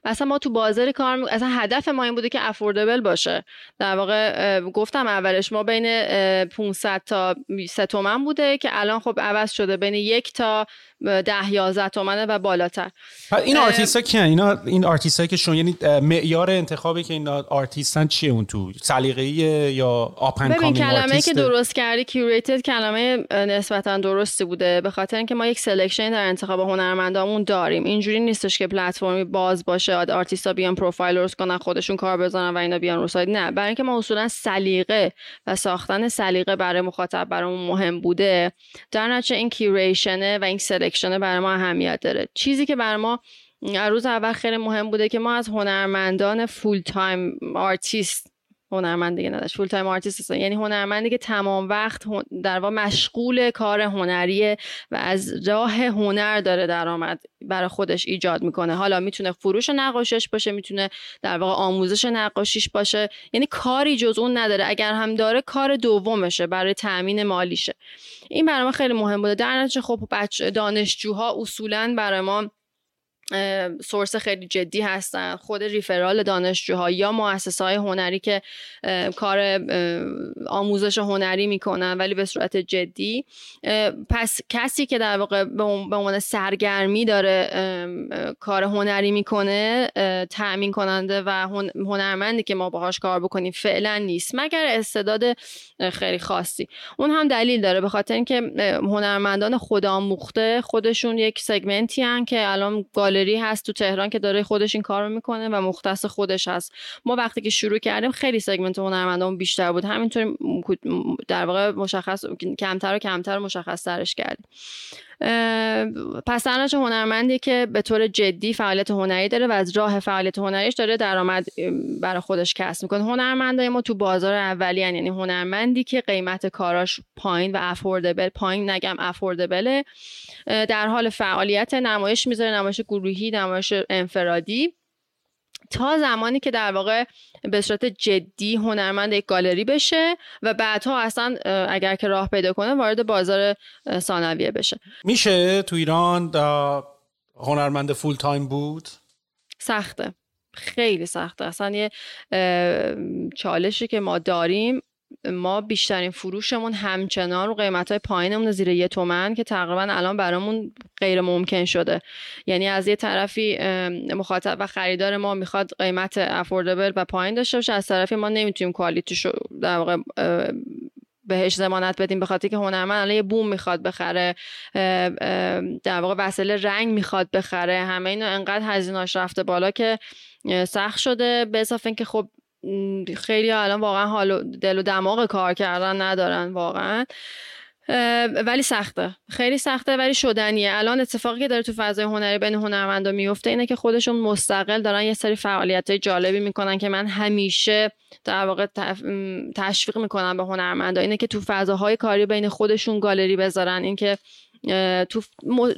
مثلا ما تو بازار کار می... اصلا هدف ما این بوده که affordable باشه. در واقع گفتم اولش ما بین 500 تا 3 تومن بوده که الان خب عوض شده بین یک تا ده یازده تومنه و بالاتر. این آرتیست ها اینا این آرتیست که شون یعنی معیار انتخابی که این آرتیستن چیه اون تو؟ سلیقه‌ای یا open ببین کلمه که درست کردی curated کلمه نسبتا درستی بوده. به خاطر اینکه ما یک selection در انتخاب هنرمندامون داریم. اینجوری نیستش که پلتفرمی باز باشه. آرتیستا بیان پروفایل درست کنن خودشون کار بزنن و اینا بیان رو سایت. نه برای اینکه ما اصولا سلیقه و ساختن سلیقه برای مخاطب برامون مهم بوده در نتیجه این curation ه و این selection ه برای ما اهمیت داره. چیزی که برای ما روز اول خیلی مهم بوده که ما از هنرمندان full-time artist هنرمند دیگه نداشت. full-time artist یعنی هنرمندی که تمام وقت در واقع مشغول کار هنریه و از راه هنر داره درآمد برای خودش ایجاد می‌کنه. حالا می‌تونه فروش نقاشیش باشه می‌تونه در واقع آموزش نقاشیش باشه. یعنی کاری جز اون نداره. اگر هم داره کار دومشه برای تامین مالیشه. این برای ما خیلی مهم بوده. در نتیجه خب بچه دانشجوها اصولا برای ما سورس خیلی جدی هستن. خود ریفرال دانشجوها یا مؤسسه های هنری که کار آموزش هنری می‌کنن ولی به صورت جدی. پس کسی که در واقع به عنوان سرگرمی داره کار هنری می‌کنه تأمین کننده و هنرمندی که ما باهاش کار بکنیم فعلا نیست. مگر استعداد خیلی خاصی. اون هم دلیل داره به خاطر اینکه هنرمندان خودآموخته خودشون یک سگمنتی هن که الان گالری هست تو تهران که داره خودش این کار رو می‌کنه و مختص خودش هست. ما وقتی که شروع کردیم خیلی سگمنت هنرمندان بیشتر بود. همینطور در واقع مشخص کمتر و کمتر مشخص ترش کردیم. پس تنها هنرمندی که به طور جدی فعالیت هنری داره و از راه فعالیت هنریش داره درآمد برای خودش کسب می‌کنه. هنرمندای ما تو بازار اولی یعنی هنرمندی که قیمت کاراش پایین و افوردبل پایین نگم افوردبله در حال فعالیت نمایش می‌ذاره نمایش گروهی نمایش انفرادی. تا زمانی که در واقع به صورت جدی هنرمند یک گالری بشه و بعدها اصلا اگر که راه پیدا کنه وارد بازار ثانویه بشه. میشه تو ایران هنرمند فول تایم بود؟ سخته. خیلی سخته. اصلا یه چالشی که ما داریم ما بیشترین فروشمون همچنان رو قیمت های پایینمون زیر یه تومن که تقریبا الان برامون غیر ممکن شده. یعنی از یه طرفی مخاطب و خریدار ما می‌خواد قیمت افوردبل و پایین داشته باشه از طرفی ما نمی‌تونیم کوالیتیشو در واقع بهش زمانت بدیم به خاطر که هنرمند الان یه بوم می‌خواد بخره در واقع وسیله رنگ می‌خواد بخره. همه اینو انقدر هزینهاش رفته بالا که سخت شده به اضافه اینکه خب خیلی الان واقعا حال و دل و دماغ کار کردن ندارن واقعا. ولی سخته. خیلی سخته ولی شدنیه. الان اتفاقی که داره تو فضای هنری بین هنرمندا میفته اینه که خودشون مستقل دارن یه سری فعالیت جالبی می‌کنن که من همیشه در واقع تشویق می‌کنم به هنرمندا. اینه که تو فضاهای کاری بین خودشون گالری بذارن. اینکه تو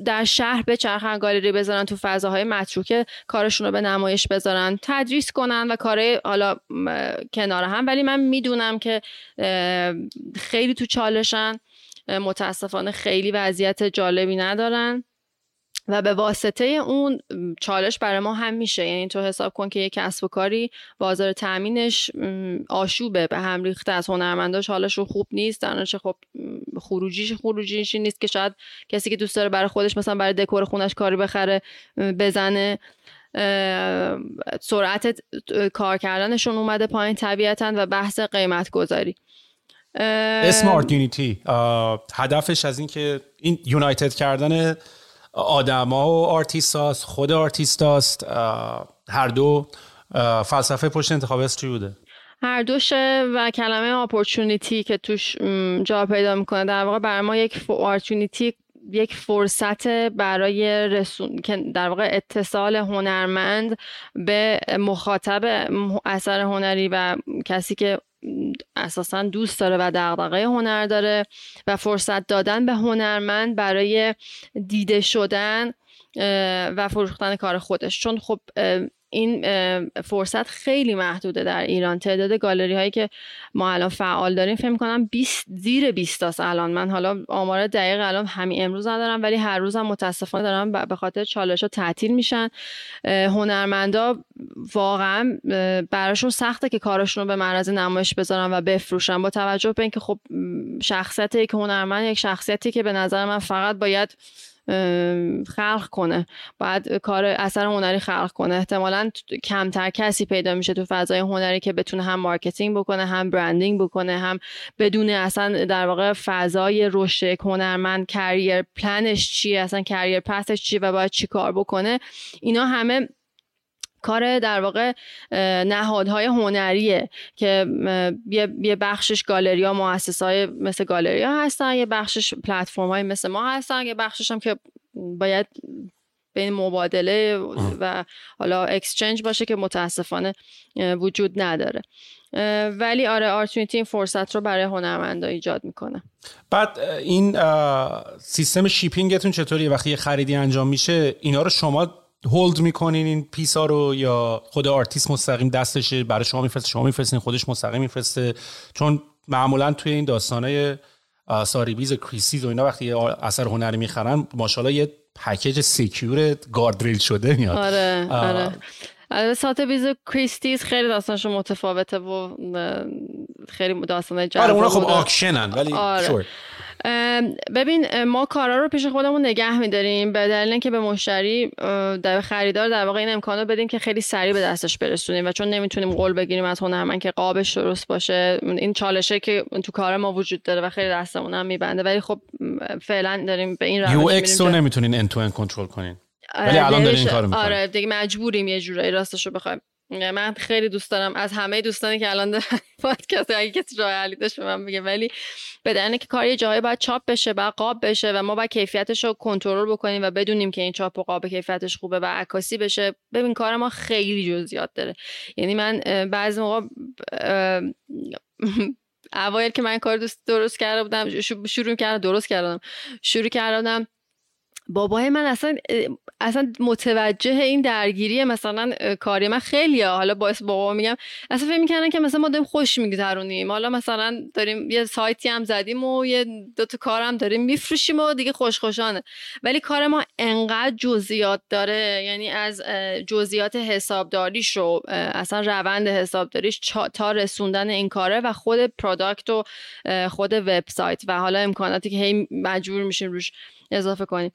در شهر به چرخن گالری بذارن تو فضاهای متروکه کارشون رو به نمایش بذارن تدریس کنن و کاره حالا کنار هم. ولی من می‌دونم که خیلی تو چالشن. متاسفانه خیلی وضعیت جالبی ندارن. و به واسطه اون چالش برای ما هم میشه. یعنی تو حساب کن که یک کسب و کاری بازار تامینش آشوبه. به هم ریخته. از هنرمنداش رو خوب نیست. در خب خروجیش خروجیش نیست که شاید کسی که دوست داره برای خودش مثلا برای دکور خونش کاری بخره بزنه سرعت کار کردنشون اومده پایین طبیعتا و بحث قیمت گذاری اسمارت یونیتی هدفش از این که این یونایتد کردن آدما و آرتیست خود آرتیست هست هر دو فلسفه پشت انتخاب چی بوده. هر دوشه و کلمه opportunity که توش جا پیدا می‌کنه در واقع برای ما یک opportunity یک فرصت برای رسوندن که در واقع اتصال هنرمند به مخاطب اثر هنری و کسی که اساسا دوست داره و دغدغه هنر داره و فرصت دادن به هنرمند برای دیده شدن و فروختن کار خودش. چون خب این فرصت خیلی محدوده در ایران. تعداد گالری هایی که ما الان فعال داریم فکر کنم 20 زیر 20 تاست الان. من حالا آمار دقیق الان همین امروز ندارم ولی هر روزم متاسفانه دارم به خاطر چالش ها تعطیل میشن. هنرمندا واقعا براشون سخته که کارشون رو به معرض نمایش بذارن و بفروشن. با توجه به اینکه خب شخصیت یک هنرمند یک شخصیتی که به نظر من فقط باید خلق کنه. باید کار اثر هنری خلق کنه. احتمالا کمتر کسی پیدا میشه تو فضای هنری که بتونه هم marketing بکنه هم branding بکنه هم بدون اصلا در واقع فضای رشد هنرمند career plan ش چیه اصلا career path ش چیه و باید چی کار بکنه. اینا همه کار در واقع نهادهای هنریه که یه بخشش گالری ها مؤسسه های مثل گالری ها هستن یه بخشش پلتفرم های مثل ما هستن یه بخشش هم که باید بین مبادله و حالا exchange باشه که متاسفانه وجود نداره. ولی آره Art Unity این فرصت رو برای هنرمندا ایجاد می‌کنه. بعد این سیستم shipping تون چطوریه؟ وقتی یه خریدی انجام میشه اینا رو شما hold می‌کنین این piece ا رو یا خود آرتیست مستقیم دستشه؟ برای شما میفرسته شما میفرستین خودش مستقیم میفرسته. چون معمولا توی این داستانای Sotheby's و Christie's و اینا وقتی اثر هنری می‌خرن ماشاءالله یه package secure guardrail شده میاد. آره آره. Sotheby's Christie's خیلی داستانشون متفاوته و خیلی داستان جذاب آره اونا خب auction ن ولی آره. ببین ما کارا رو پیش خودمون نگه میداریم. به دلیل اینکه به مشتری در خریدار در واقع این امکانو بدیم که خیلی سریع به دستش برسونیم و چون نمی‌تونیم قول بگیریم از هنرمند که قابش درست باشه. این چالشه که تو کار ما وجود داره و خیلی دستمون هم میبنده. ولی خب فعلا داریم به این روش UX رو نمی‌تونین ان تو کنترل کنین. ولی الان دارین این کارو آره دیگه مجبوریم یه جورایی راستش رو بخوایم. من خیلی دوست دارم. از همه دوستانی که الان پادکست اگه کسی راه حلی داشت به من بگه. ولی بدن که کار یه باید چاپ بشه بعد قاب بشه و ما باید کیفیتش رو کنترل بکنیم و بدونیم که این چاپ و قاب کیفیتش خوبه و عکاسی بشه ببین کار ما خیلی جزئیات داره. یعنی من بعضی موقع اوایل که من کار دوست درست کرده بودم شروع کردم درست کردم شروع کردم بابای من اصلا اصلا متوجه این درگیری مثلا کاری من خیلی حالا باعث بابا میگم اصلا فکر می‌کنن که مثلا ما داریم خوش میگذرونیم. حالا مثلا داریم یه سایتی هم زدیم و یه دو تا کارم داریم میفروشیم و دیگه خوش خوشانه ولی کار ما انقدر جزئیات داره. یعنی از جزئیات حسابداریش رو اصلا روند حسابداریش تا رسوندن این کاره و خود product و خود وبسایت و حالا امکاناتی که هی مجبور میشیم روش اضافه کنیم.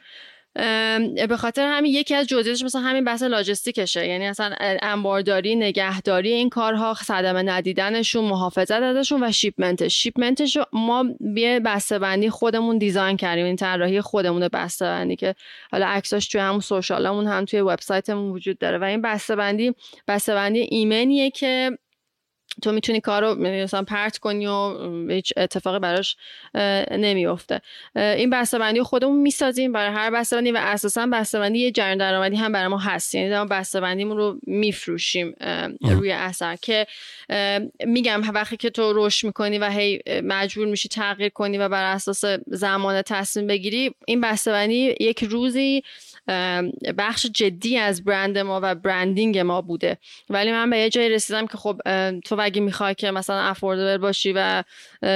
به خاطر همین یکی از جزئیاتش مثلا همین بحث لاجستیکشه. یعنی اصلا انبارداری نگهداری این کارها صدمه ندیدنشون محافظت ازشون و shipment ش. shipment ش ما یه بسته‌بندی خودمون design کردیم. این طراحی خودمون بسته‌بندی که حالا عکساش توی همون social مون هم توی وبسایتمون وجود داره. و این بسته‌بندی بسته‌بندی ایمنیه که تو می‌تونی کار رو مثلا پرت کنی و هیچ اتفاقی براش نمیفته این بسته‌بندی خودمون می‌سازیم برای هر بسته‌بندی و اساسا بسته‌بندی یه جریان درآمدی هم برای ما هست. یعنی ما بسته‌بندیمون رو میفروشیم روی اثر که میگم وقتی که تو رشد می‌کنی و هی مجبور میشی تغییر کنی و بر اساس زمان تصمیم بگیری این بسته‌بندی یک روزی بخش جدی از برند ما و branding ما بوده. ولی من به یه جایی رسیدم که خب تو اگه می‌خوای که مثلا affordable باشی و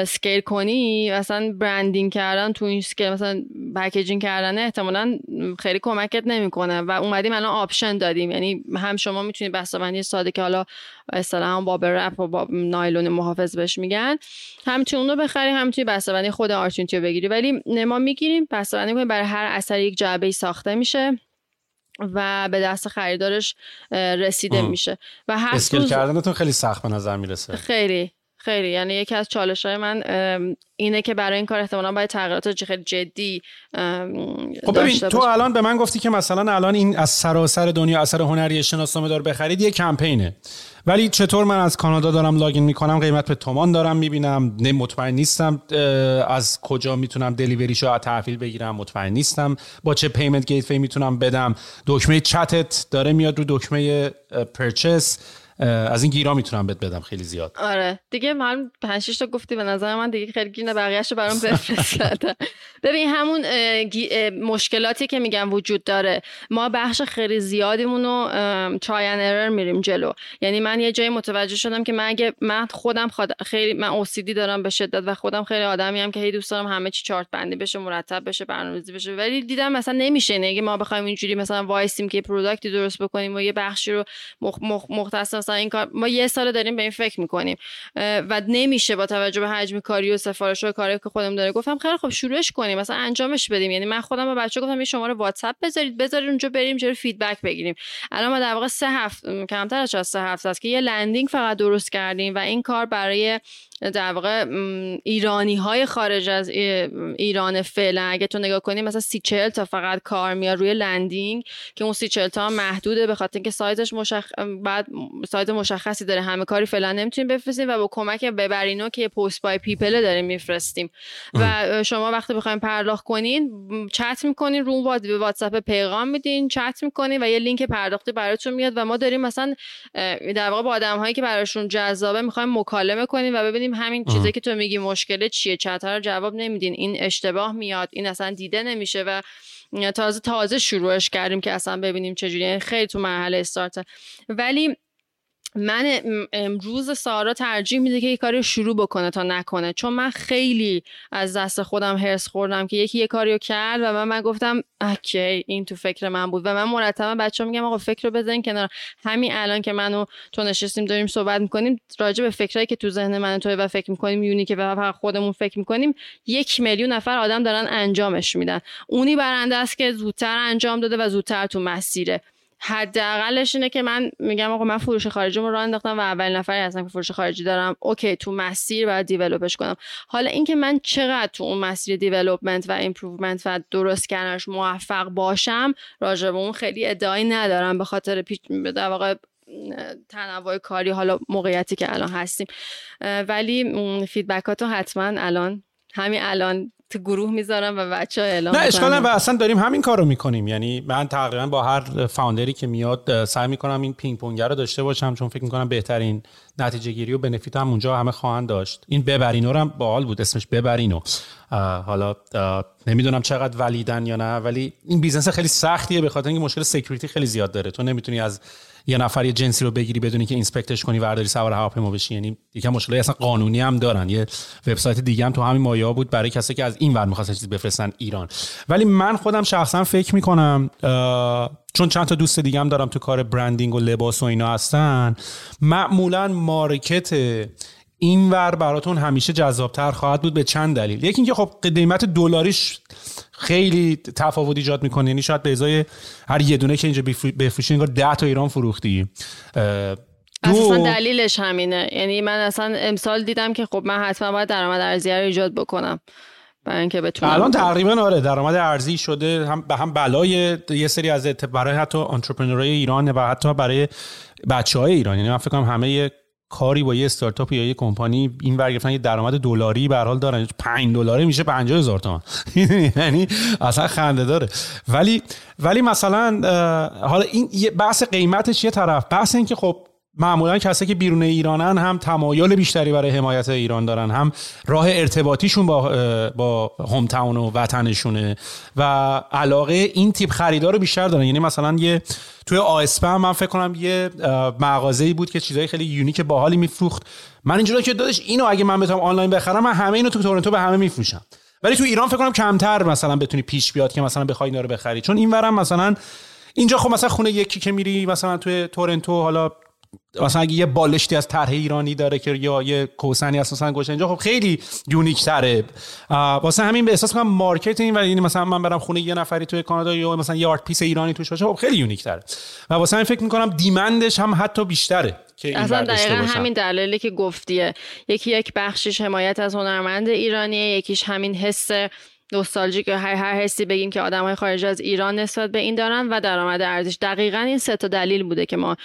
scale کنی مثلا branding کردن تو این scale مثلا packaging کردن احتمالا خیلی کمکت نمی‌کنه. و اومدیم الان option دادیم. یعنی هم شما می‌تونید بسته‌بندی ساده که حالا اصطلاحا با wrap و با نایلون محافظ بهش میگن. هم اون رو بخری هم توی بسته‌بندی خود Art Unity و بگیری. ولی ما می‌گیریم بسته‌بندی برای هر اثر یک جعبه ساخته میشه. و به دست خریدارش رسیده میشه. و هر اسکیل کردنتون خیلی سخت به نظر می‌رسه. خیلی خیلی. یعنی یکی از چالش های من اینه که برای این کار احتمالا باید تغییرات خیلی جدی خب ببین تو الان به من گفتی که مثلا الان این از سراسر دنیا اثر هنری شناسنامه دار بخرید یه کمپینه. ولی چطور من از کانادا دارم لاگین می‌کنم؟ قیمت به تومان دارم می‌بینم. نه مطمئن نیستم. از کجا می‌تونم دلیوریشو تحویل بگیرم؟ مطمئن نیستم. با چه payment gate می‌تونم بدم؟ دکمه چتت داره میاد رو دکمه purchase از این گیرا می‌تونم بهت بدم خیلی زیاد. آره. دیگه من 5 تا گفتی به نظر من دیگه خیلی گیر بقیه‌اش رو برام بفرست. ببین همون مشکلاتی که میگم وجود داره ما بخش خیلی زیادیمون رو try error میریم جلو. یعنی من یه جایی متوجه شدم که من اگه من خودم خیلی من OCD دارم به شدت و خودم خیلی آدمی هم که هی دوست دارم همه چی چارت بندی بشه مرتب بشه برنامه‌ریزی بشه. ولی دیدم مثلا نمیشه. اگه ما بخوایم اینجوری مثلا وایسیم که product ی درست بکنیم و یه بخشی رو مختص مثلا این کار ما یه سال داریم به این فکر می‌کنیم. و نمیشه با توجه به حجم کاری و سفارش و کاری که خودم داره گفتم خیلی خب شروعش کنیم مثلا انجامش بدیم. یعنی من خودم به بچه‌ها گفتم یه شماره واتساپ بذارید بذارید اونجا بریم جلو feedback بگیریم. الان ما در واقع سه هفته کمتر از سه هفته است که یه landing فقط درست کردیم و این کار برای در واقع ایرانی های خارج از ایران فعلا اگه تو نگاه کنی مثلا سی چل تا فقط کار میاد روی landing که اون سی چل تا محدوده به خاطر اینکه سایزش مشخ... بعد سایز مشخصی داره. همه کاری فعلا نمی‌تونیم بفرستیم و با کمک ببرینو که پست بای پی‌پل داریم میفرستیم. و شما وقتی بخوایم پرداخت کنین چت می‌کنین رو به واتساپ پیغام میدین چت می‌کنین و یه لینک پرداختی براتون میاد و ما داریم مثلا در واقع با آدم هایی که براشون جذابه می‌خوایم مکالمه کنیم و ببینیم همین چیزی که تو میگی مشکل چیه؟ رو جواب نمیدین. این اشتباه میاد. این اصلا دیده نمیشه و تازه تازه شروعش کردیم که اصلا ببینیم چجوری یعنی خیلی تو مرحله استارت. ولی من امروز سارا ترجیح میده که یه کاری شروع بکنه تا نکنه. چون من خیلی از دست خودم هرس خوردم که یکی یه کاریو کرد و من من گفتم اوکی این تو فکر من بود. و من مرتبا بچه میگم آقا فکر رو بزنین کنار. همین الان که منو تو نشستیم داریم صحبت می‌کنیم راجع به فکرایی که تو ذهن من تو و فکر می‌کنیم یونی که و خودمون فکر می‌کنیم یک میلیون نفر آدم دارن انجامش میدن. اونی برنده است که زودتر انجام داده و زودتر تو مسیره. حداقلش اینه که من میگم آقا من فروش خارجی رو راه انداختم و اول نفری هستم که فروش خارجی دارم. اوکی تو مسیر باید develop ش کنم. حالا اینکه من چقدر تو اون مسیر development و improvement و درست کردنش موفق باشم راجع به اون خیلی ادعایی ندارم. به خاطر پیچ در واقع تنوع کاری حالا موقعیتی که الان هستیم. ولی feedback اتو حتما الان همین الان تو گروه می‌ذارم و بچه ها اعلام نه اشکال و اصلا داریم همین کار رو می‌کنیم. یعنی من تقریبا با هر founder ی که میاد سعی می‌کنم این پینگ پونگ رو داشته باشم چون فکر می‌کنم بهترین نتیجه گیری و benefit هم اونجا همه خواهند داشت. این ببرینو رو هم باحال بود اسمش ببرینو. حالا نمی‌دونم چقدر valid ن یا نه ولی این business خیلی سختیه به خاطر اینکه مشکل security خیلی زیاد داره. تو نمی‌تونی از یه نفر یه جنسی رو بگیری بدونی که اینسپکتش کنی ورداری سوار هواپیما بشی. یعنی یکم مشکلی اصلا قانونی هم دارن. یه وبسایت دیگه هم تو همین مایا بود برای کسی که از این ور می‌خواستن چیزی بفرستن ایران. ولی من خودم شخصا فکر می‌کنم چون چند تا دوست دیگه هم دارم تو کار برندینگ و لباس و اینا هستن معمولا مارکت این ور براتون همیشه جذابتر خواهد بود به چند دلیل. یکی اینکه خب قیمت دلاریش خیلی تفاوت ایجاد می‌کنه. یعنی شاید به ازای هر یه دونه که اینجا بفروشی انگار 10 تا ایران فروختی. اصلا دلیلش همینه. یعنی من اصلا امسال دیدم که خب من حتما باید درآمد ارزی رو ایجاد بکنم. برای اینکه بتونم الان تقریبا آره درآمد ارزی شده هم به هم بلای یه سری از برای حتی انترپرنورای ایران و حتی برای بچه های ایران. یعنی من فکر کنم همه کاری با یه استارتاپ یا یه کمپانی این ور گرفتن یه درآمد دلاری به حال دارن. 5 دلاری میشه 50 هزار تومان. یعنی اصلا خنده داره. ولی ولی مثلا حالا این بحث قیمتش یه طرف. بحث این که خب معمولا کسایی که بیرون ایرانن هم تمایل بیشتری برای حمایت ایران دارن هم راه ارتباطیشون با با هوم تاون و وطنشونه و علاقه این تیپ خریدار رو بیشتر دارن. یعنی مثلا یه توی آسپم من فکر کنم یه مغازه‌ای بود که چیزای خیلی یونیک باحالی میفروخت. من اینجوری که دادش اینو اگه من بتونم آنلاین بخرم من همه اینو تو تورنتو به همه میفروشم. ولی تو ایران فکر کنم کمتر مثلا بتونی پیش بیاد که مثلا بخوای اینا رو بخری. چون این ورم مثلا اینجا خب مثلا خونه یکی که میری مثلا توی تورنتو حالا مثلا اگه یه بالشتی از طرح ایرانی داره که یا یه کوسنی از مثلا اینجا خب خیلی unique تره. واسه همین به احساس کنم market این ولی مثلا من برم خونه یه نفری توی کانادا یا مثلا یه art piece ایرانی توش باشه خب خیلی unique تره. و واسه همین فکر می‌کنم demand ش هم حتی بیشتره که اصلا دقیقا همین دلیلی که گفتیه یکی یک بخشش حمایت از هنرمند ایرانیه یکیش همین حس نوستالژیک هر هر حسی بگیم که آدم های خارج از ایران نسبت به این دارن و درآمد ارزش. دقیقا این سه تا دلیل بوده که ما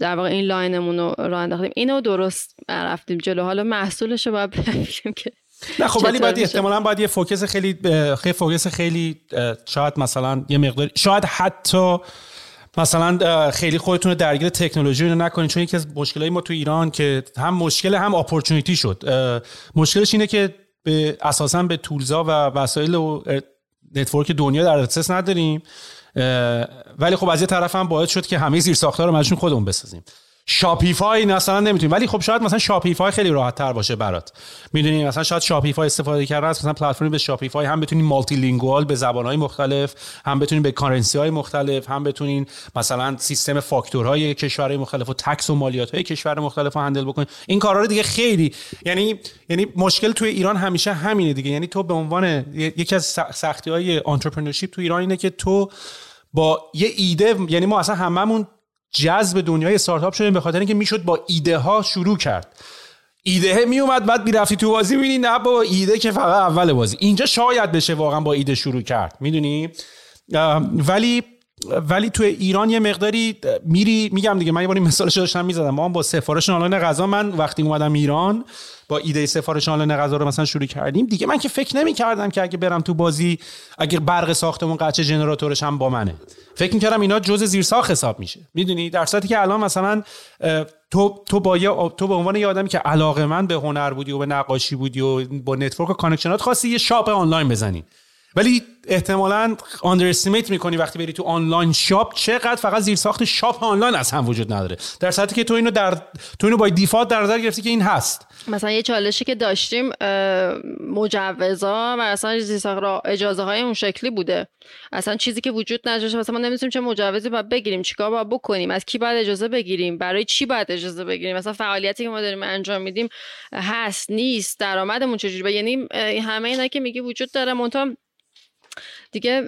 در واقع این line مون رو راه انداختیم. اینو درست رفتیم جلو. حالا محصولش رو باید ببینیم که نه خب ولی باید احتمالا باید یه focus خیلی خیلی focus خیلی شاید مثلا یه مقدار شاید حتی مثلا خیلی خودتون رو درگیر تکنولوژی رو نکنید چون یکی از مشکلات ما تو ایران که هم مشکل هم opportunity شد. مشکلش اینه که به اساسا به tools ا و وسایل و network دنیا در دسترس نداریم ولی خب از یه طرف هم باید شد که همه زیر ساختار رو مجبور خودمون بسازیم. Shopify مثلا نمی‌تونیم ولی خب شاید مثلا Shopify خیلی راحت تر باشه برات. می‌دونی؟ مثلا شاید Shopify استفاده کردن از مثلا پلتفرمی به Shopify هم بتونین multilingual به زبانهای مختلف هم بتونین به currency های مختلف هم بتونین مثلا سیستم فاکتورهای کشورهای مختلف و tax و مالیات های کشور مختلف رو handle بکنین این کارا رو دیگه خیلی یعنی یعنی مشکل توی ایران همیشه همینه دیگه. یعنی تو به عنوان یکی از سختی های تو ایران اینه که تو با یه ایده یعنی ما اصلا هممون جذب دنیای استارتاپ شدیم به خاطر اینکه می‌شد با ایده ها شروع کرد. ایده می اومد بعد می‌رفتی تو بازی می‌بینی نه با ایده که فقط اول بازی. اینجا شاید بشه واقعا با ایده شروع کرد. می‌دونی؟ ولی ولی تو ایران یه مقداری میری میگم دیگه من یه باری مثالش داشتم می‌زدم. ما با سفارش آنلاین غذا من وقتی اومدم ایران با ایده سفارش آنلاین غذا رو مثلا شروع کردیم. دیگه من که فکر نمی کردم که اگه برم تو بازی اگه برق ساختمون قطع شه جنراتورش هم با منه. فکر می‌کردم اینا جزء زیرساخت حساب میشه. می‌دونی؟ در صورتی که الان مثلا تو تو با تو به عنوان یه آدمی که علاقه من به هنر بودی و به نقاشی بودی و با network و connection ات خواستی یه shop آنلاین بزنی. ولی احتمالا underestimate می‌کنی وقتی بری تو online shop چقدر فقط زیر ساخت shop آنلاین از هم وجود نداره. در صورتی که تو اینو در تو اینو با دیفالت در نظر گرفتی که این هست. مثلا یه چالشی که داشتیم مجوزا و اصلا اجازه های اون شکلی بوده. اصلا چیزی که وجود نداشته مثلا ما نمی‌دونیم چه مجوزی باید بگیریم چیکار باید بکنیم از کی باید اجازه بگیریم برای چی باید اجازه بگیریم. مثلا فعالیتی که ما داریم انجام میدیم هست نیست درآمدمون چجوری؟ یعنی همه اینا که میگی وجود داره. منتها دیگه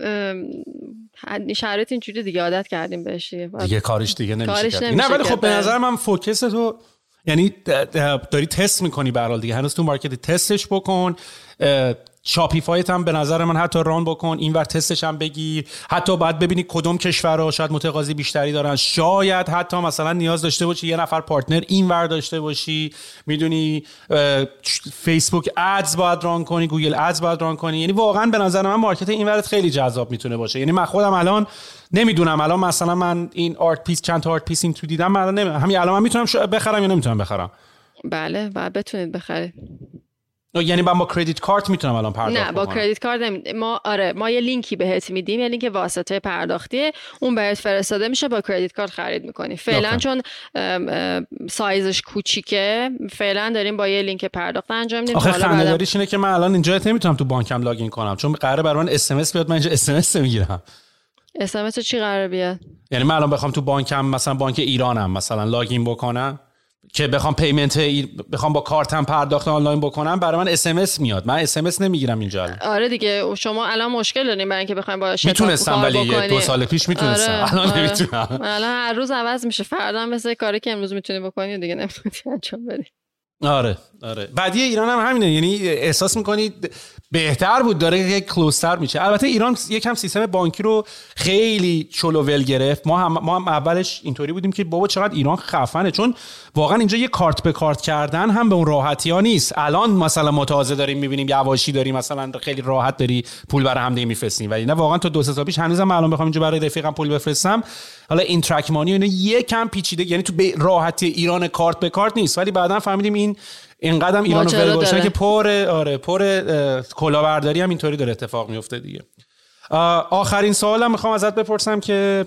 شرایط اینجوری دیگه عادت کردیم بهش دیگه. کارش دیگه نمیشه نه ولی خب به نظر من focus تو یعنی داری تست می‌کنی به دیگه. هنوز تو market تستش بکن Shopify ت هم به نظر من حتی run بکن اینور تستش هم بگیر. حتی باید ببینی کدوم کشورها شاید متقاضی بیشتری دارن. شاید حتی مثلا نیاز داشته باشی یه نفر partner اینور داشته باشی. می‌دونی Facebook Ads باید run کنی Google Ads باید run کنی. یعنی واقعا به نظر من market اینورت خیلی جذاب می‌تونه باشه. یعنی من خودم الان نمی‌دونم. الان مثلا من این art piece چند تا art piece این تو دیدم من همین الان می‌تونم بخرم یا نمی‌تونم بخرم؟ بله و بتونید بخرید. یعنی من با credit card می‌تونم الان پرداخت نه با کردیت کارت ما آره ما یه لینکی بهت میدیم یه لینک واسطه پرداختیه اون بهت فرستاده میشه با credit card خرید می‌کنی. فعلا چون سایزش کوچیکه فعلا داریم با یه لینک پرداخت انجام میدیم. آخه خنده‌داریش اینه که من الان اینجا نمی‌تونم تو بانکم login کنم چون قراره برای من اس ام اس بیاد من اینجا اس ام اس می‌گیرم. اس ام اس چی قراره بیاد؟ یعنی من الان بخوام تو بانکم مثلا بانک ایرانم مثلا login بکنم. که بخوام payment بخوام با کارتم پرداخت آنلاین بکنم برای من اس میاد. من اس نمی‌گیرم اینجا. آره دیگه شما الان مشکل دارین برای اینکه بخوایم با می‌تونستم ولی دو سال پیش می‌تونستم. آره. الان آره. نمی‌تونم. الان هر روز عوض میشه. فردا مثل کاری که امروز می‌تونی بکنی دیگه نمی‌تونی انجام بدی. آره آره. بعدی ایران هم همینه. یعنی احساس می‌کنید بهتر بود داره یک کلوزتر میشه. البته ایران یکم سیستم بانکی رو خیلی چلو ول گرفت. ما هم ما هم اولش اینطوری بودیم که بابا چقدر ایران خفنه. چون واقعا اینجا یه کارت به کارت کردن هم به اون راحتی ها نیست. الان مثلا متازه داریم می‌بینیم یواشی داریم مثلا خیلی راحت داری پول برای هم میفرستیم ولی نه واقعا تو دو سه سال پیش هنوزم الان بخوام اینجا برای رفیقم پول بفرستم. حالا این ترک مانی اینا یکم پیچیده یعنی تو راحتی ایران کارت به کارت نیست. ولی بعدا فهمیدیم این اینقدر ایران باشن که پر آره پر کلاهبرداری هم اینطوری داره اتفاق میفته دیگه. آخرین سوالم می‌خوام ازت بپرسم که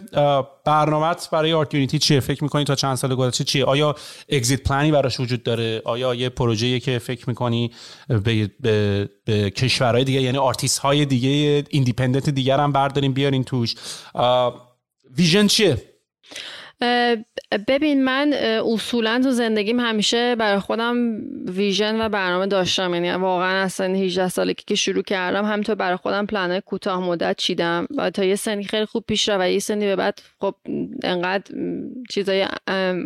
برنامهت برای Art Unity چیه؟ فکر می‌کنی تا چند سال گذشته چیه؟ آیا exit plan ی براش وجود داره؟ آیا یه پروژه‌ای که فکر می‌کنی به, به, به کشورهای دیگه یعنی آرتیست های دیگه independent دیگر هم برداریم بیارین توش؟ vision چیه؟ ببین من اصولا تو زندگیم همیشه برای خودم vision و برنامه داشتم. یعنی واقعا اصلا 18 سالی که شروع کردم همینطور برای خودم پلنهای کوتاه مدت چیدم. و تا یه سنی خیلی خوب پیش رو و یه سنی به بعد خب انقدر چیزای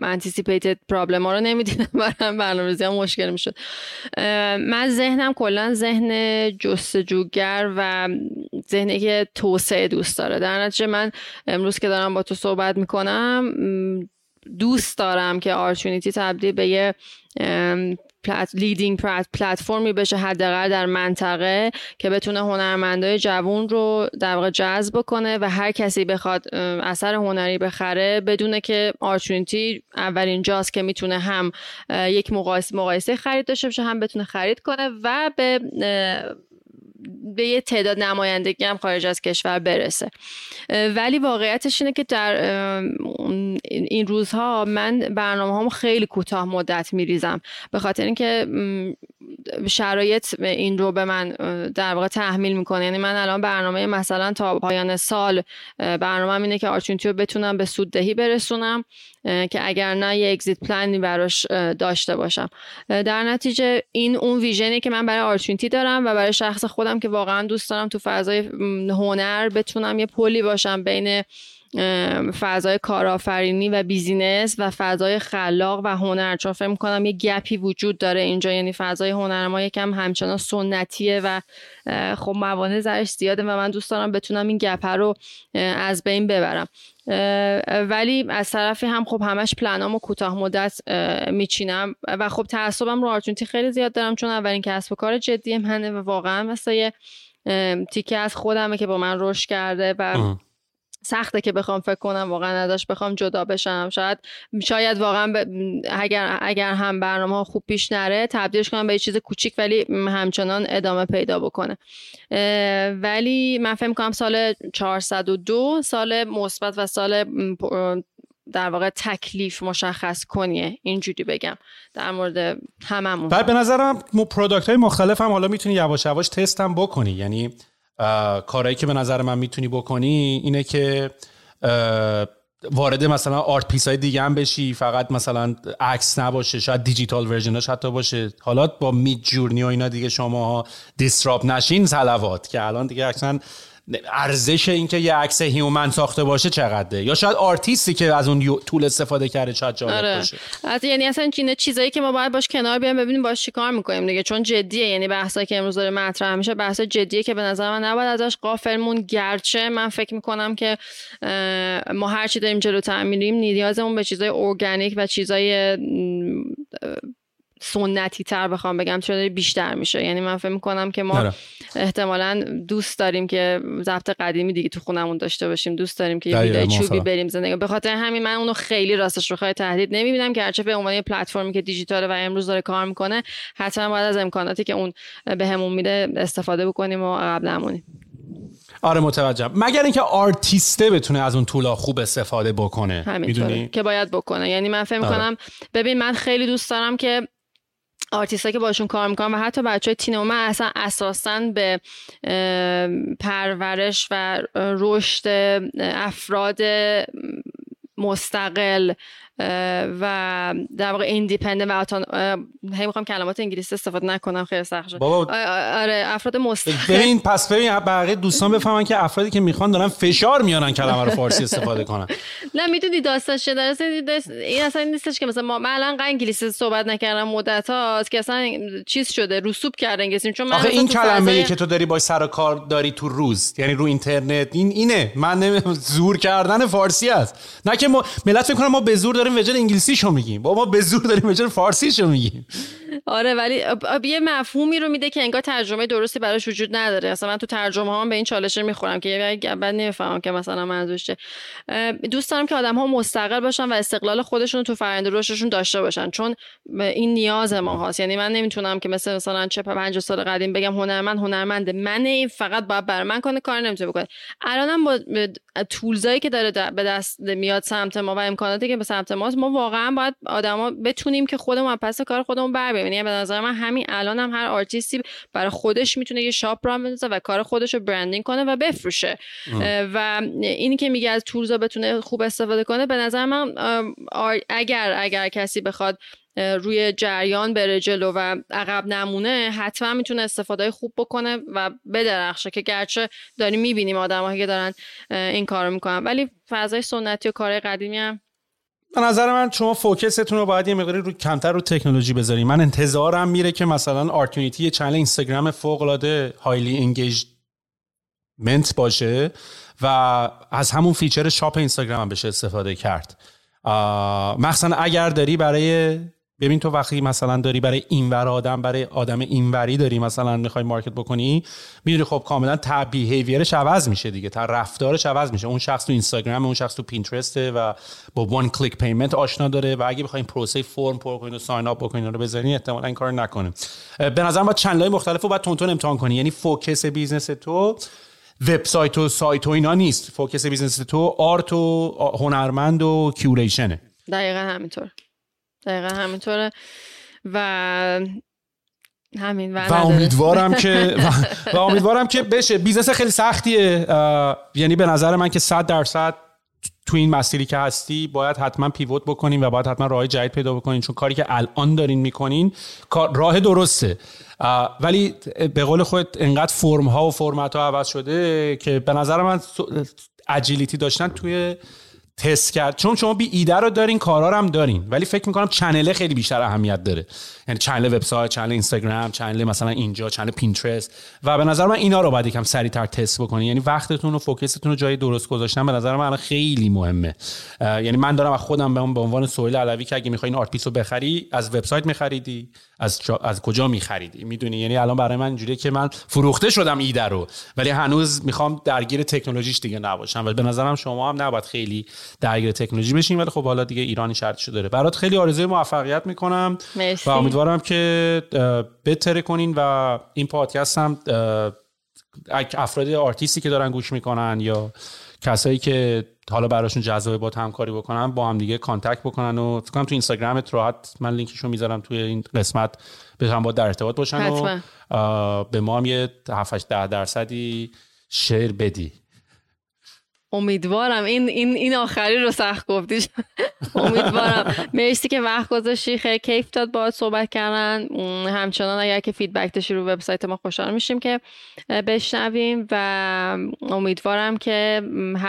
anticipated problem ها رو نمی‌دیدم. برام برنامه‌ریزی مشکل می‌شد. من ذهنم کلا ذهن جستجوگر و ذهنی که توسعه دوست داره. در نتیجه من امروز که دارم با تو صحبت می‌کنم دوست دارم که Art Unity تبدیل به یه leading platform ی بشه حداقل در منطقه که بتونه هنرمندای جوون رو در واقع جذب کنه و هر کسی بخواد اثر هنری بخره بدونه که Art Unity اولین جاست که می‌تونه هم یک مقایسه, مقایسه خرید داشته باشه هم بتونه خرید کنه و به به یه تعداد نمایندگی هم خارج از کشور برسه. ولی واقعیتش اینه که در این روزها من برنامه هم خیلی کوتاه مدت میریزم. به خاطر اینکه شرایط این رو به من در واقع تحمیل می‌کنه. یعنی من الان برنامه مثلا تا پایان سال برنامه اینه که آرچونتی رو بتونم به سوددهی برسونم. که اگر نه یه اگزیت پلانی براش داشته باشم. در نتیجه این اون vision ی که من برای Art Unity دارم و برای شخص خودم که واقعا دوست دارم تو فضای هنر بتونم یه پلی باشم بین فضای کارآفرینی و business و فضای خلاق و هنر. چون فکر می‌کنم یه gap ی وجود داره اینجا. یعنی فضای هنر ما یکم همچنان سنتیه و خب موانع ورودش زیاده و من دوست دارم بتونم این gap ه رو از بین ببرم. ولی از طرفی هم خب همش پلنامو کوتاه مدت میچینم. و خب تعصبم رو آرتونتی خیلی زیاد دارم چون اولین کسب و کار جدی منه و واقعا مثل یه تیکه از خودمه که با من رشد کرده و سخته که بخوام فکر کنم واقعا ازش بخوام جدا بشم. شاید شاید واقعا اگر اگر هم برنامه ها خوب پیش نره تبدیلش کنم به یه چیز کوچیک ولی همچنان ادامه پیدا بکنه. ولی من فکر کنم سال 402 سال مثبت و سال در واقع تکلیف مشخص کنیه. اینجوری بگم. در مورد هممون. بعد به نظرم product های مختلف هم حالا می‌تونی یواش یواش تست هم بکنی. یعنی کارهایی که به نظر من می‌تونی بکنی اینه که وارد مثلا art piece های دیگه هم بشی فقط مثلا عکس نباشه شاید digital version ش حتی باشه. حالا با Midjourney و اینا دیگه شما disrupt نشین صلوات که الان دیگه اصلا ارزش اینکه یه عکس human ساخته باشه چقدره؟ یا شاید آرتیستی که از اون tool استفاده کرده شاید جالب آره. باشه. یعنی اصلا چیزایی که ما باید باش کنار بیایم ببینیم باش چیکار می‌کنیم دیگه. چون جدیه. یعنی بحثایی که امروز داره مطرح میشه بحث جدیه که به نظر من نباید ازش غافل موند گرچه. من فکر می‌کنم که ما هر چی داریم جلوتر میریم نیازمون به چیزای ارگانیک و چیزای سنتی تر بخوام بگم چون بیشتر میشه. یعنی من فکر می‌کنم که ما آره. احتمالا دوست داریم که ضبط قدیمی دیگه تو خونمون داشته باشیم. دوست داریم که یه چوبی بریم زندگی به خاطر همین من اونو خیلی راستش رو خواهی تهدید نمی‌بینم. که هرچه به عنوان پلتفرمی که دیجیتاله و امروز داره کار می‌کنه حتما باید از امکاناتی که اون بهمون میده استفاده بکنیم و عقب نمونیم. آره متوجهم. مگر اینکه آرتیسته بتونه از اون طولا خوب استفاده بکنه. می‌دونی؟ که باید بکنه. یعنی من فکر آره. کنم ببین من خیلی دوست دارم که آرتیست که باشون کار می‌کنم و حتی بچه های تیمو من اصلا اساسا به پرورش و رشد افراد مستقل و در واقع independent و auton هی می‌خوام کلمات انگلیسی استفاده نکنم خیلی سخت شد. آره افراد مستقل ببین پس ببین بقیه دوستان بفهمن که افرادی که می‌خوان دارن فشار میارن کلمه رو فارسی استفاده کنن. نه می‌دونی داستان شده این اصلا نیستش که مثلا ما من الان انگلیسی صحبت نکردم مدت هاست که اصلا چیز شده رسوب کرده انگلیسی. چون من آخه این کلمه که تو داری با سر کار داری تو روز یعنی رو اینترنت این اینه. من زور کردن فارسی است. نه که ما ملت فکر ما به زور داریم وجه انگلیسیشو میگیم. با ما به زور داریم وجه فارسیشو میگیم. آره ولی یه مفهومی رو میده که انگار ترجمه درستی براش وجود نداره. اصلا من تو ترجمه هم به این چالش می‌خورم که بعد نمی‌فهمم که مثلا منظورش دوست دارم که آدم ها مستقل باشن و استقلال خودشون رو تو فرآیند رشدشون داشته باشن. چون این نیاز ما هاست یعنی من نمی‌تونم که مثل مثلا چه 50 سال قدیم بگم هنرمند هنرمنده. من این فقط باید برای من کنه کار نمی‌تونه بکنه. الانم با تولزایی که داره به دست میاد سمت ما و امکاناتی که به سمت ماست ما واقعا باید آدما بتونیم که خودمون پس کار خودمون بر یعنی به نظر من همین الان هم هر آرتیستی برای خودش می‌تونه یه شاپ را بندازه و کار خودش رو برندینگ کنه و بفروشه. و اینی که میگه از tools ا بتونه خوب استفاده کنه به نظر من اگر اگر کسی بخواد روی جریان بره جلو و عقب نمونه حتما می‌تونه استفاده خوب بکنه و بدرخشه که گرچه داریم می‌بینیم آدمایی که دارن این کارو می‌کنن. ولی فضای سنتی و کار قدیمی هم به نظر من شما focus تون رو باید یه مقداری رو کمتر رو تکنولوژی بذاری من انتظارم میره که مثلا Art Unity channel اینستاگرام فوق العاده highly engagement باشه و از همون feature shop اینستاگرام هم بشه استفاده کرد. مخصوصا اگر داری برای ببین تو وقتی مثلا داری برای اینور آدم برای آدم اینوری داری مثلا می‌خوای market بکنی می‌دونی خب کاملا تا behavior ش عوض میشه دیگه تا رفتارش عوض میشه. اون شخص تو اینستاگرام اون شخص تو پینترسته و با one click payment آشنا داره و اگه بخواین پروسه فرم پر کنین و sign up بکنین رو بزنین احتمالاً این کارو نکنه. به نظرم با channel مختلف رو باید تون امتحان کنی. یعنی focus business تو وبسایت و سایت و اینا نیست. focus business تو art و هنرمند و curation ه دقیقا همینطور. دقیقا همینطوره. و همین و, امیدوارم که و, امیدوارم که بشه. business خیلی سختیه. یعنی به نظر من که 100 درصد تو این مسیری که هستی باید حتما pivot بکنین و باید حتما راه جدید پیدا بکنین. چون کاری که الان دارین می‌کنین راه درسته. ولی به قول خودت انقدر فرم ها و فرمت ها عوض شده که به نظر من agility داشتن توی تست کرد. چون شما بی ایده رو دارین کارا هم دارین. ولی فکر می‌کنم channel ه خیلی بیشتر اهمیت داره. یعنی channel وبسایت channel اینستاگرام channel مثلا اینجا channel پینترست و به نظر من اینا رو باید یکم سریعتر تست بکنین. یعنی وقتتون و focus تون رو جای درست گذاشتن به نظر من خیلی مهمه. یعنی من دارم از خودم به عنوان سویل علوی که اگه می‌خوای این art piece رو بخری از وبسایت میخریدی. از از کجا میخریدی می‌دونی؟ یعنی الان برای من اینجوریه که من فروخته شدم ایده رو ولی هنوز می‌خوام درگیر تکنولوژیش دیگه نباشم. و به نظرم شما هم نباید خیلی درگیر تکنولوژی بشین ولی خب حالا دیگه ایرانی شرطشو داره. برات خیلی آرزوی موفقیت می‌کنم مرسی. و امیدوارم که بترکونین و این پادکست هم افراد آرتیستی که دارن گوش می‌کنن یا کسایی که حالا براشون جذابه باهات همکاری بکنن با هم دیگه contact بکنن و فکر کنم تو اینستاگرامت راحت من لینکشو می‌ذارم توی این قسمت بتونن با در ارتباط باشن حتما. و به ما هم یه 7 10 درصدی شیر بدی امیدوارم. این این این آخری رو سخت گفتی. امیدوارم. مرسی که وقت گذاشتی. خیلی کیف داد باهات صحبت کردن. همچنان اگر که فیدبک داشتی رو وبسایت ما خوشحال میشیم که بشنویم و امیدوارم که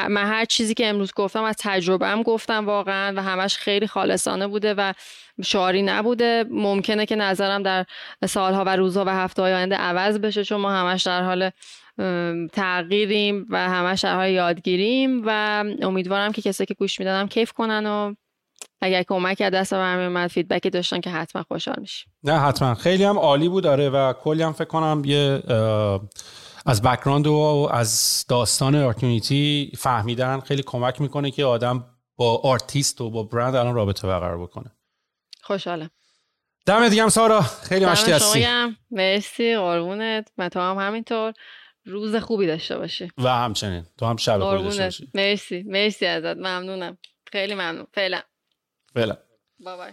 من هر چیزی که امروز گفتم از تجربهم گفتم واقعا و همش خیلی خالصانه بوده و شعاری نبوده. ممکنه که نظرم در سالها و روزها و هفته های آینده عوض بشه چون ما همش در حال تغییریم و همش در حال یادگیریم و امیدوارم که کسایی که گوش می‌دادم کیف کنن و اگر کمک از دست برمی اومد فیدبکی داشتن که حتما خوشحال میشیم. نه حتما. خیلی هم عالی بود داره و کلی هم فکر کنم یه از بکراند و از داستان آرتونیتی فهمیدن خیلی کمک می‌کنه که آدم با آرتیست و با برند الان رابطه برقرار بکنه. خوشحالم. دم دیگه هم سارا. خیلی مشتی هستی. مرسی قربونت. و تو هم همینطور. روز خوبی داشته باشی. و همچنین. تو هم شب خوبی داشته باشی. مرسی مرسی ازت. ممنونم. خیلی ممنون. فعلا. فعلا. بای بای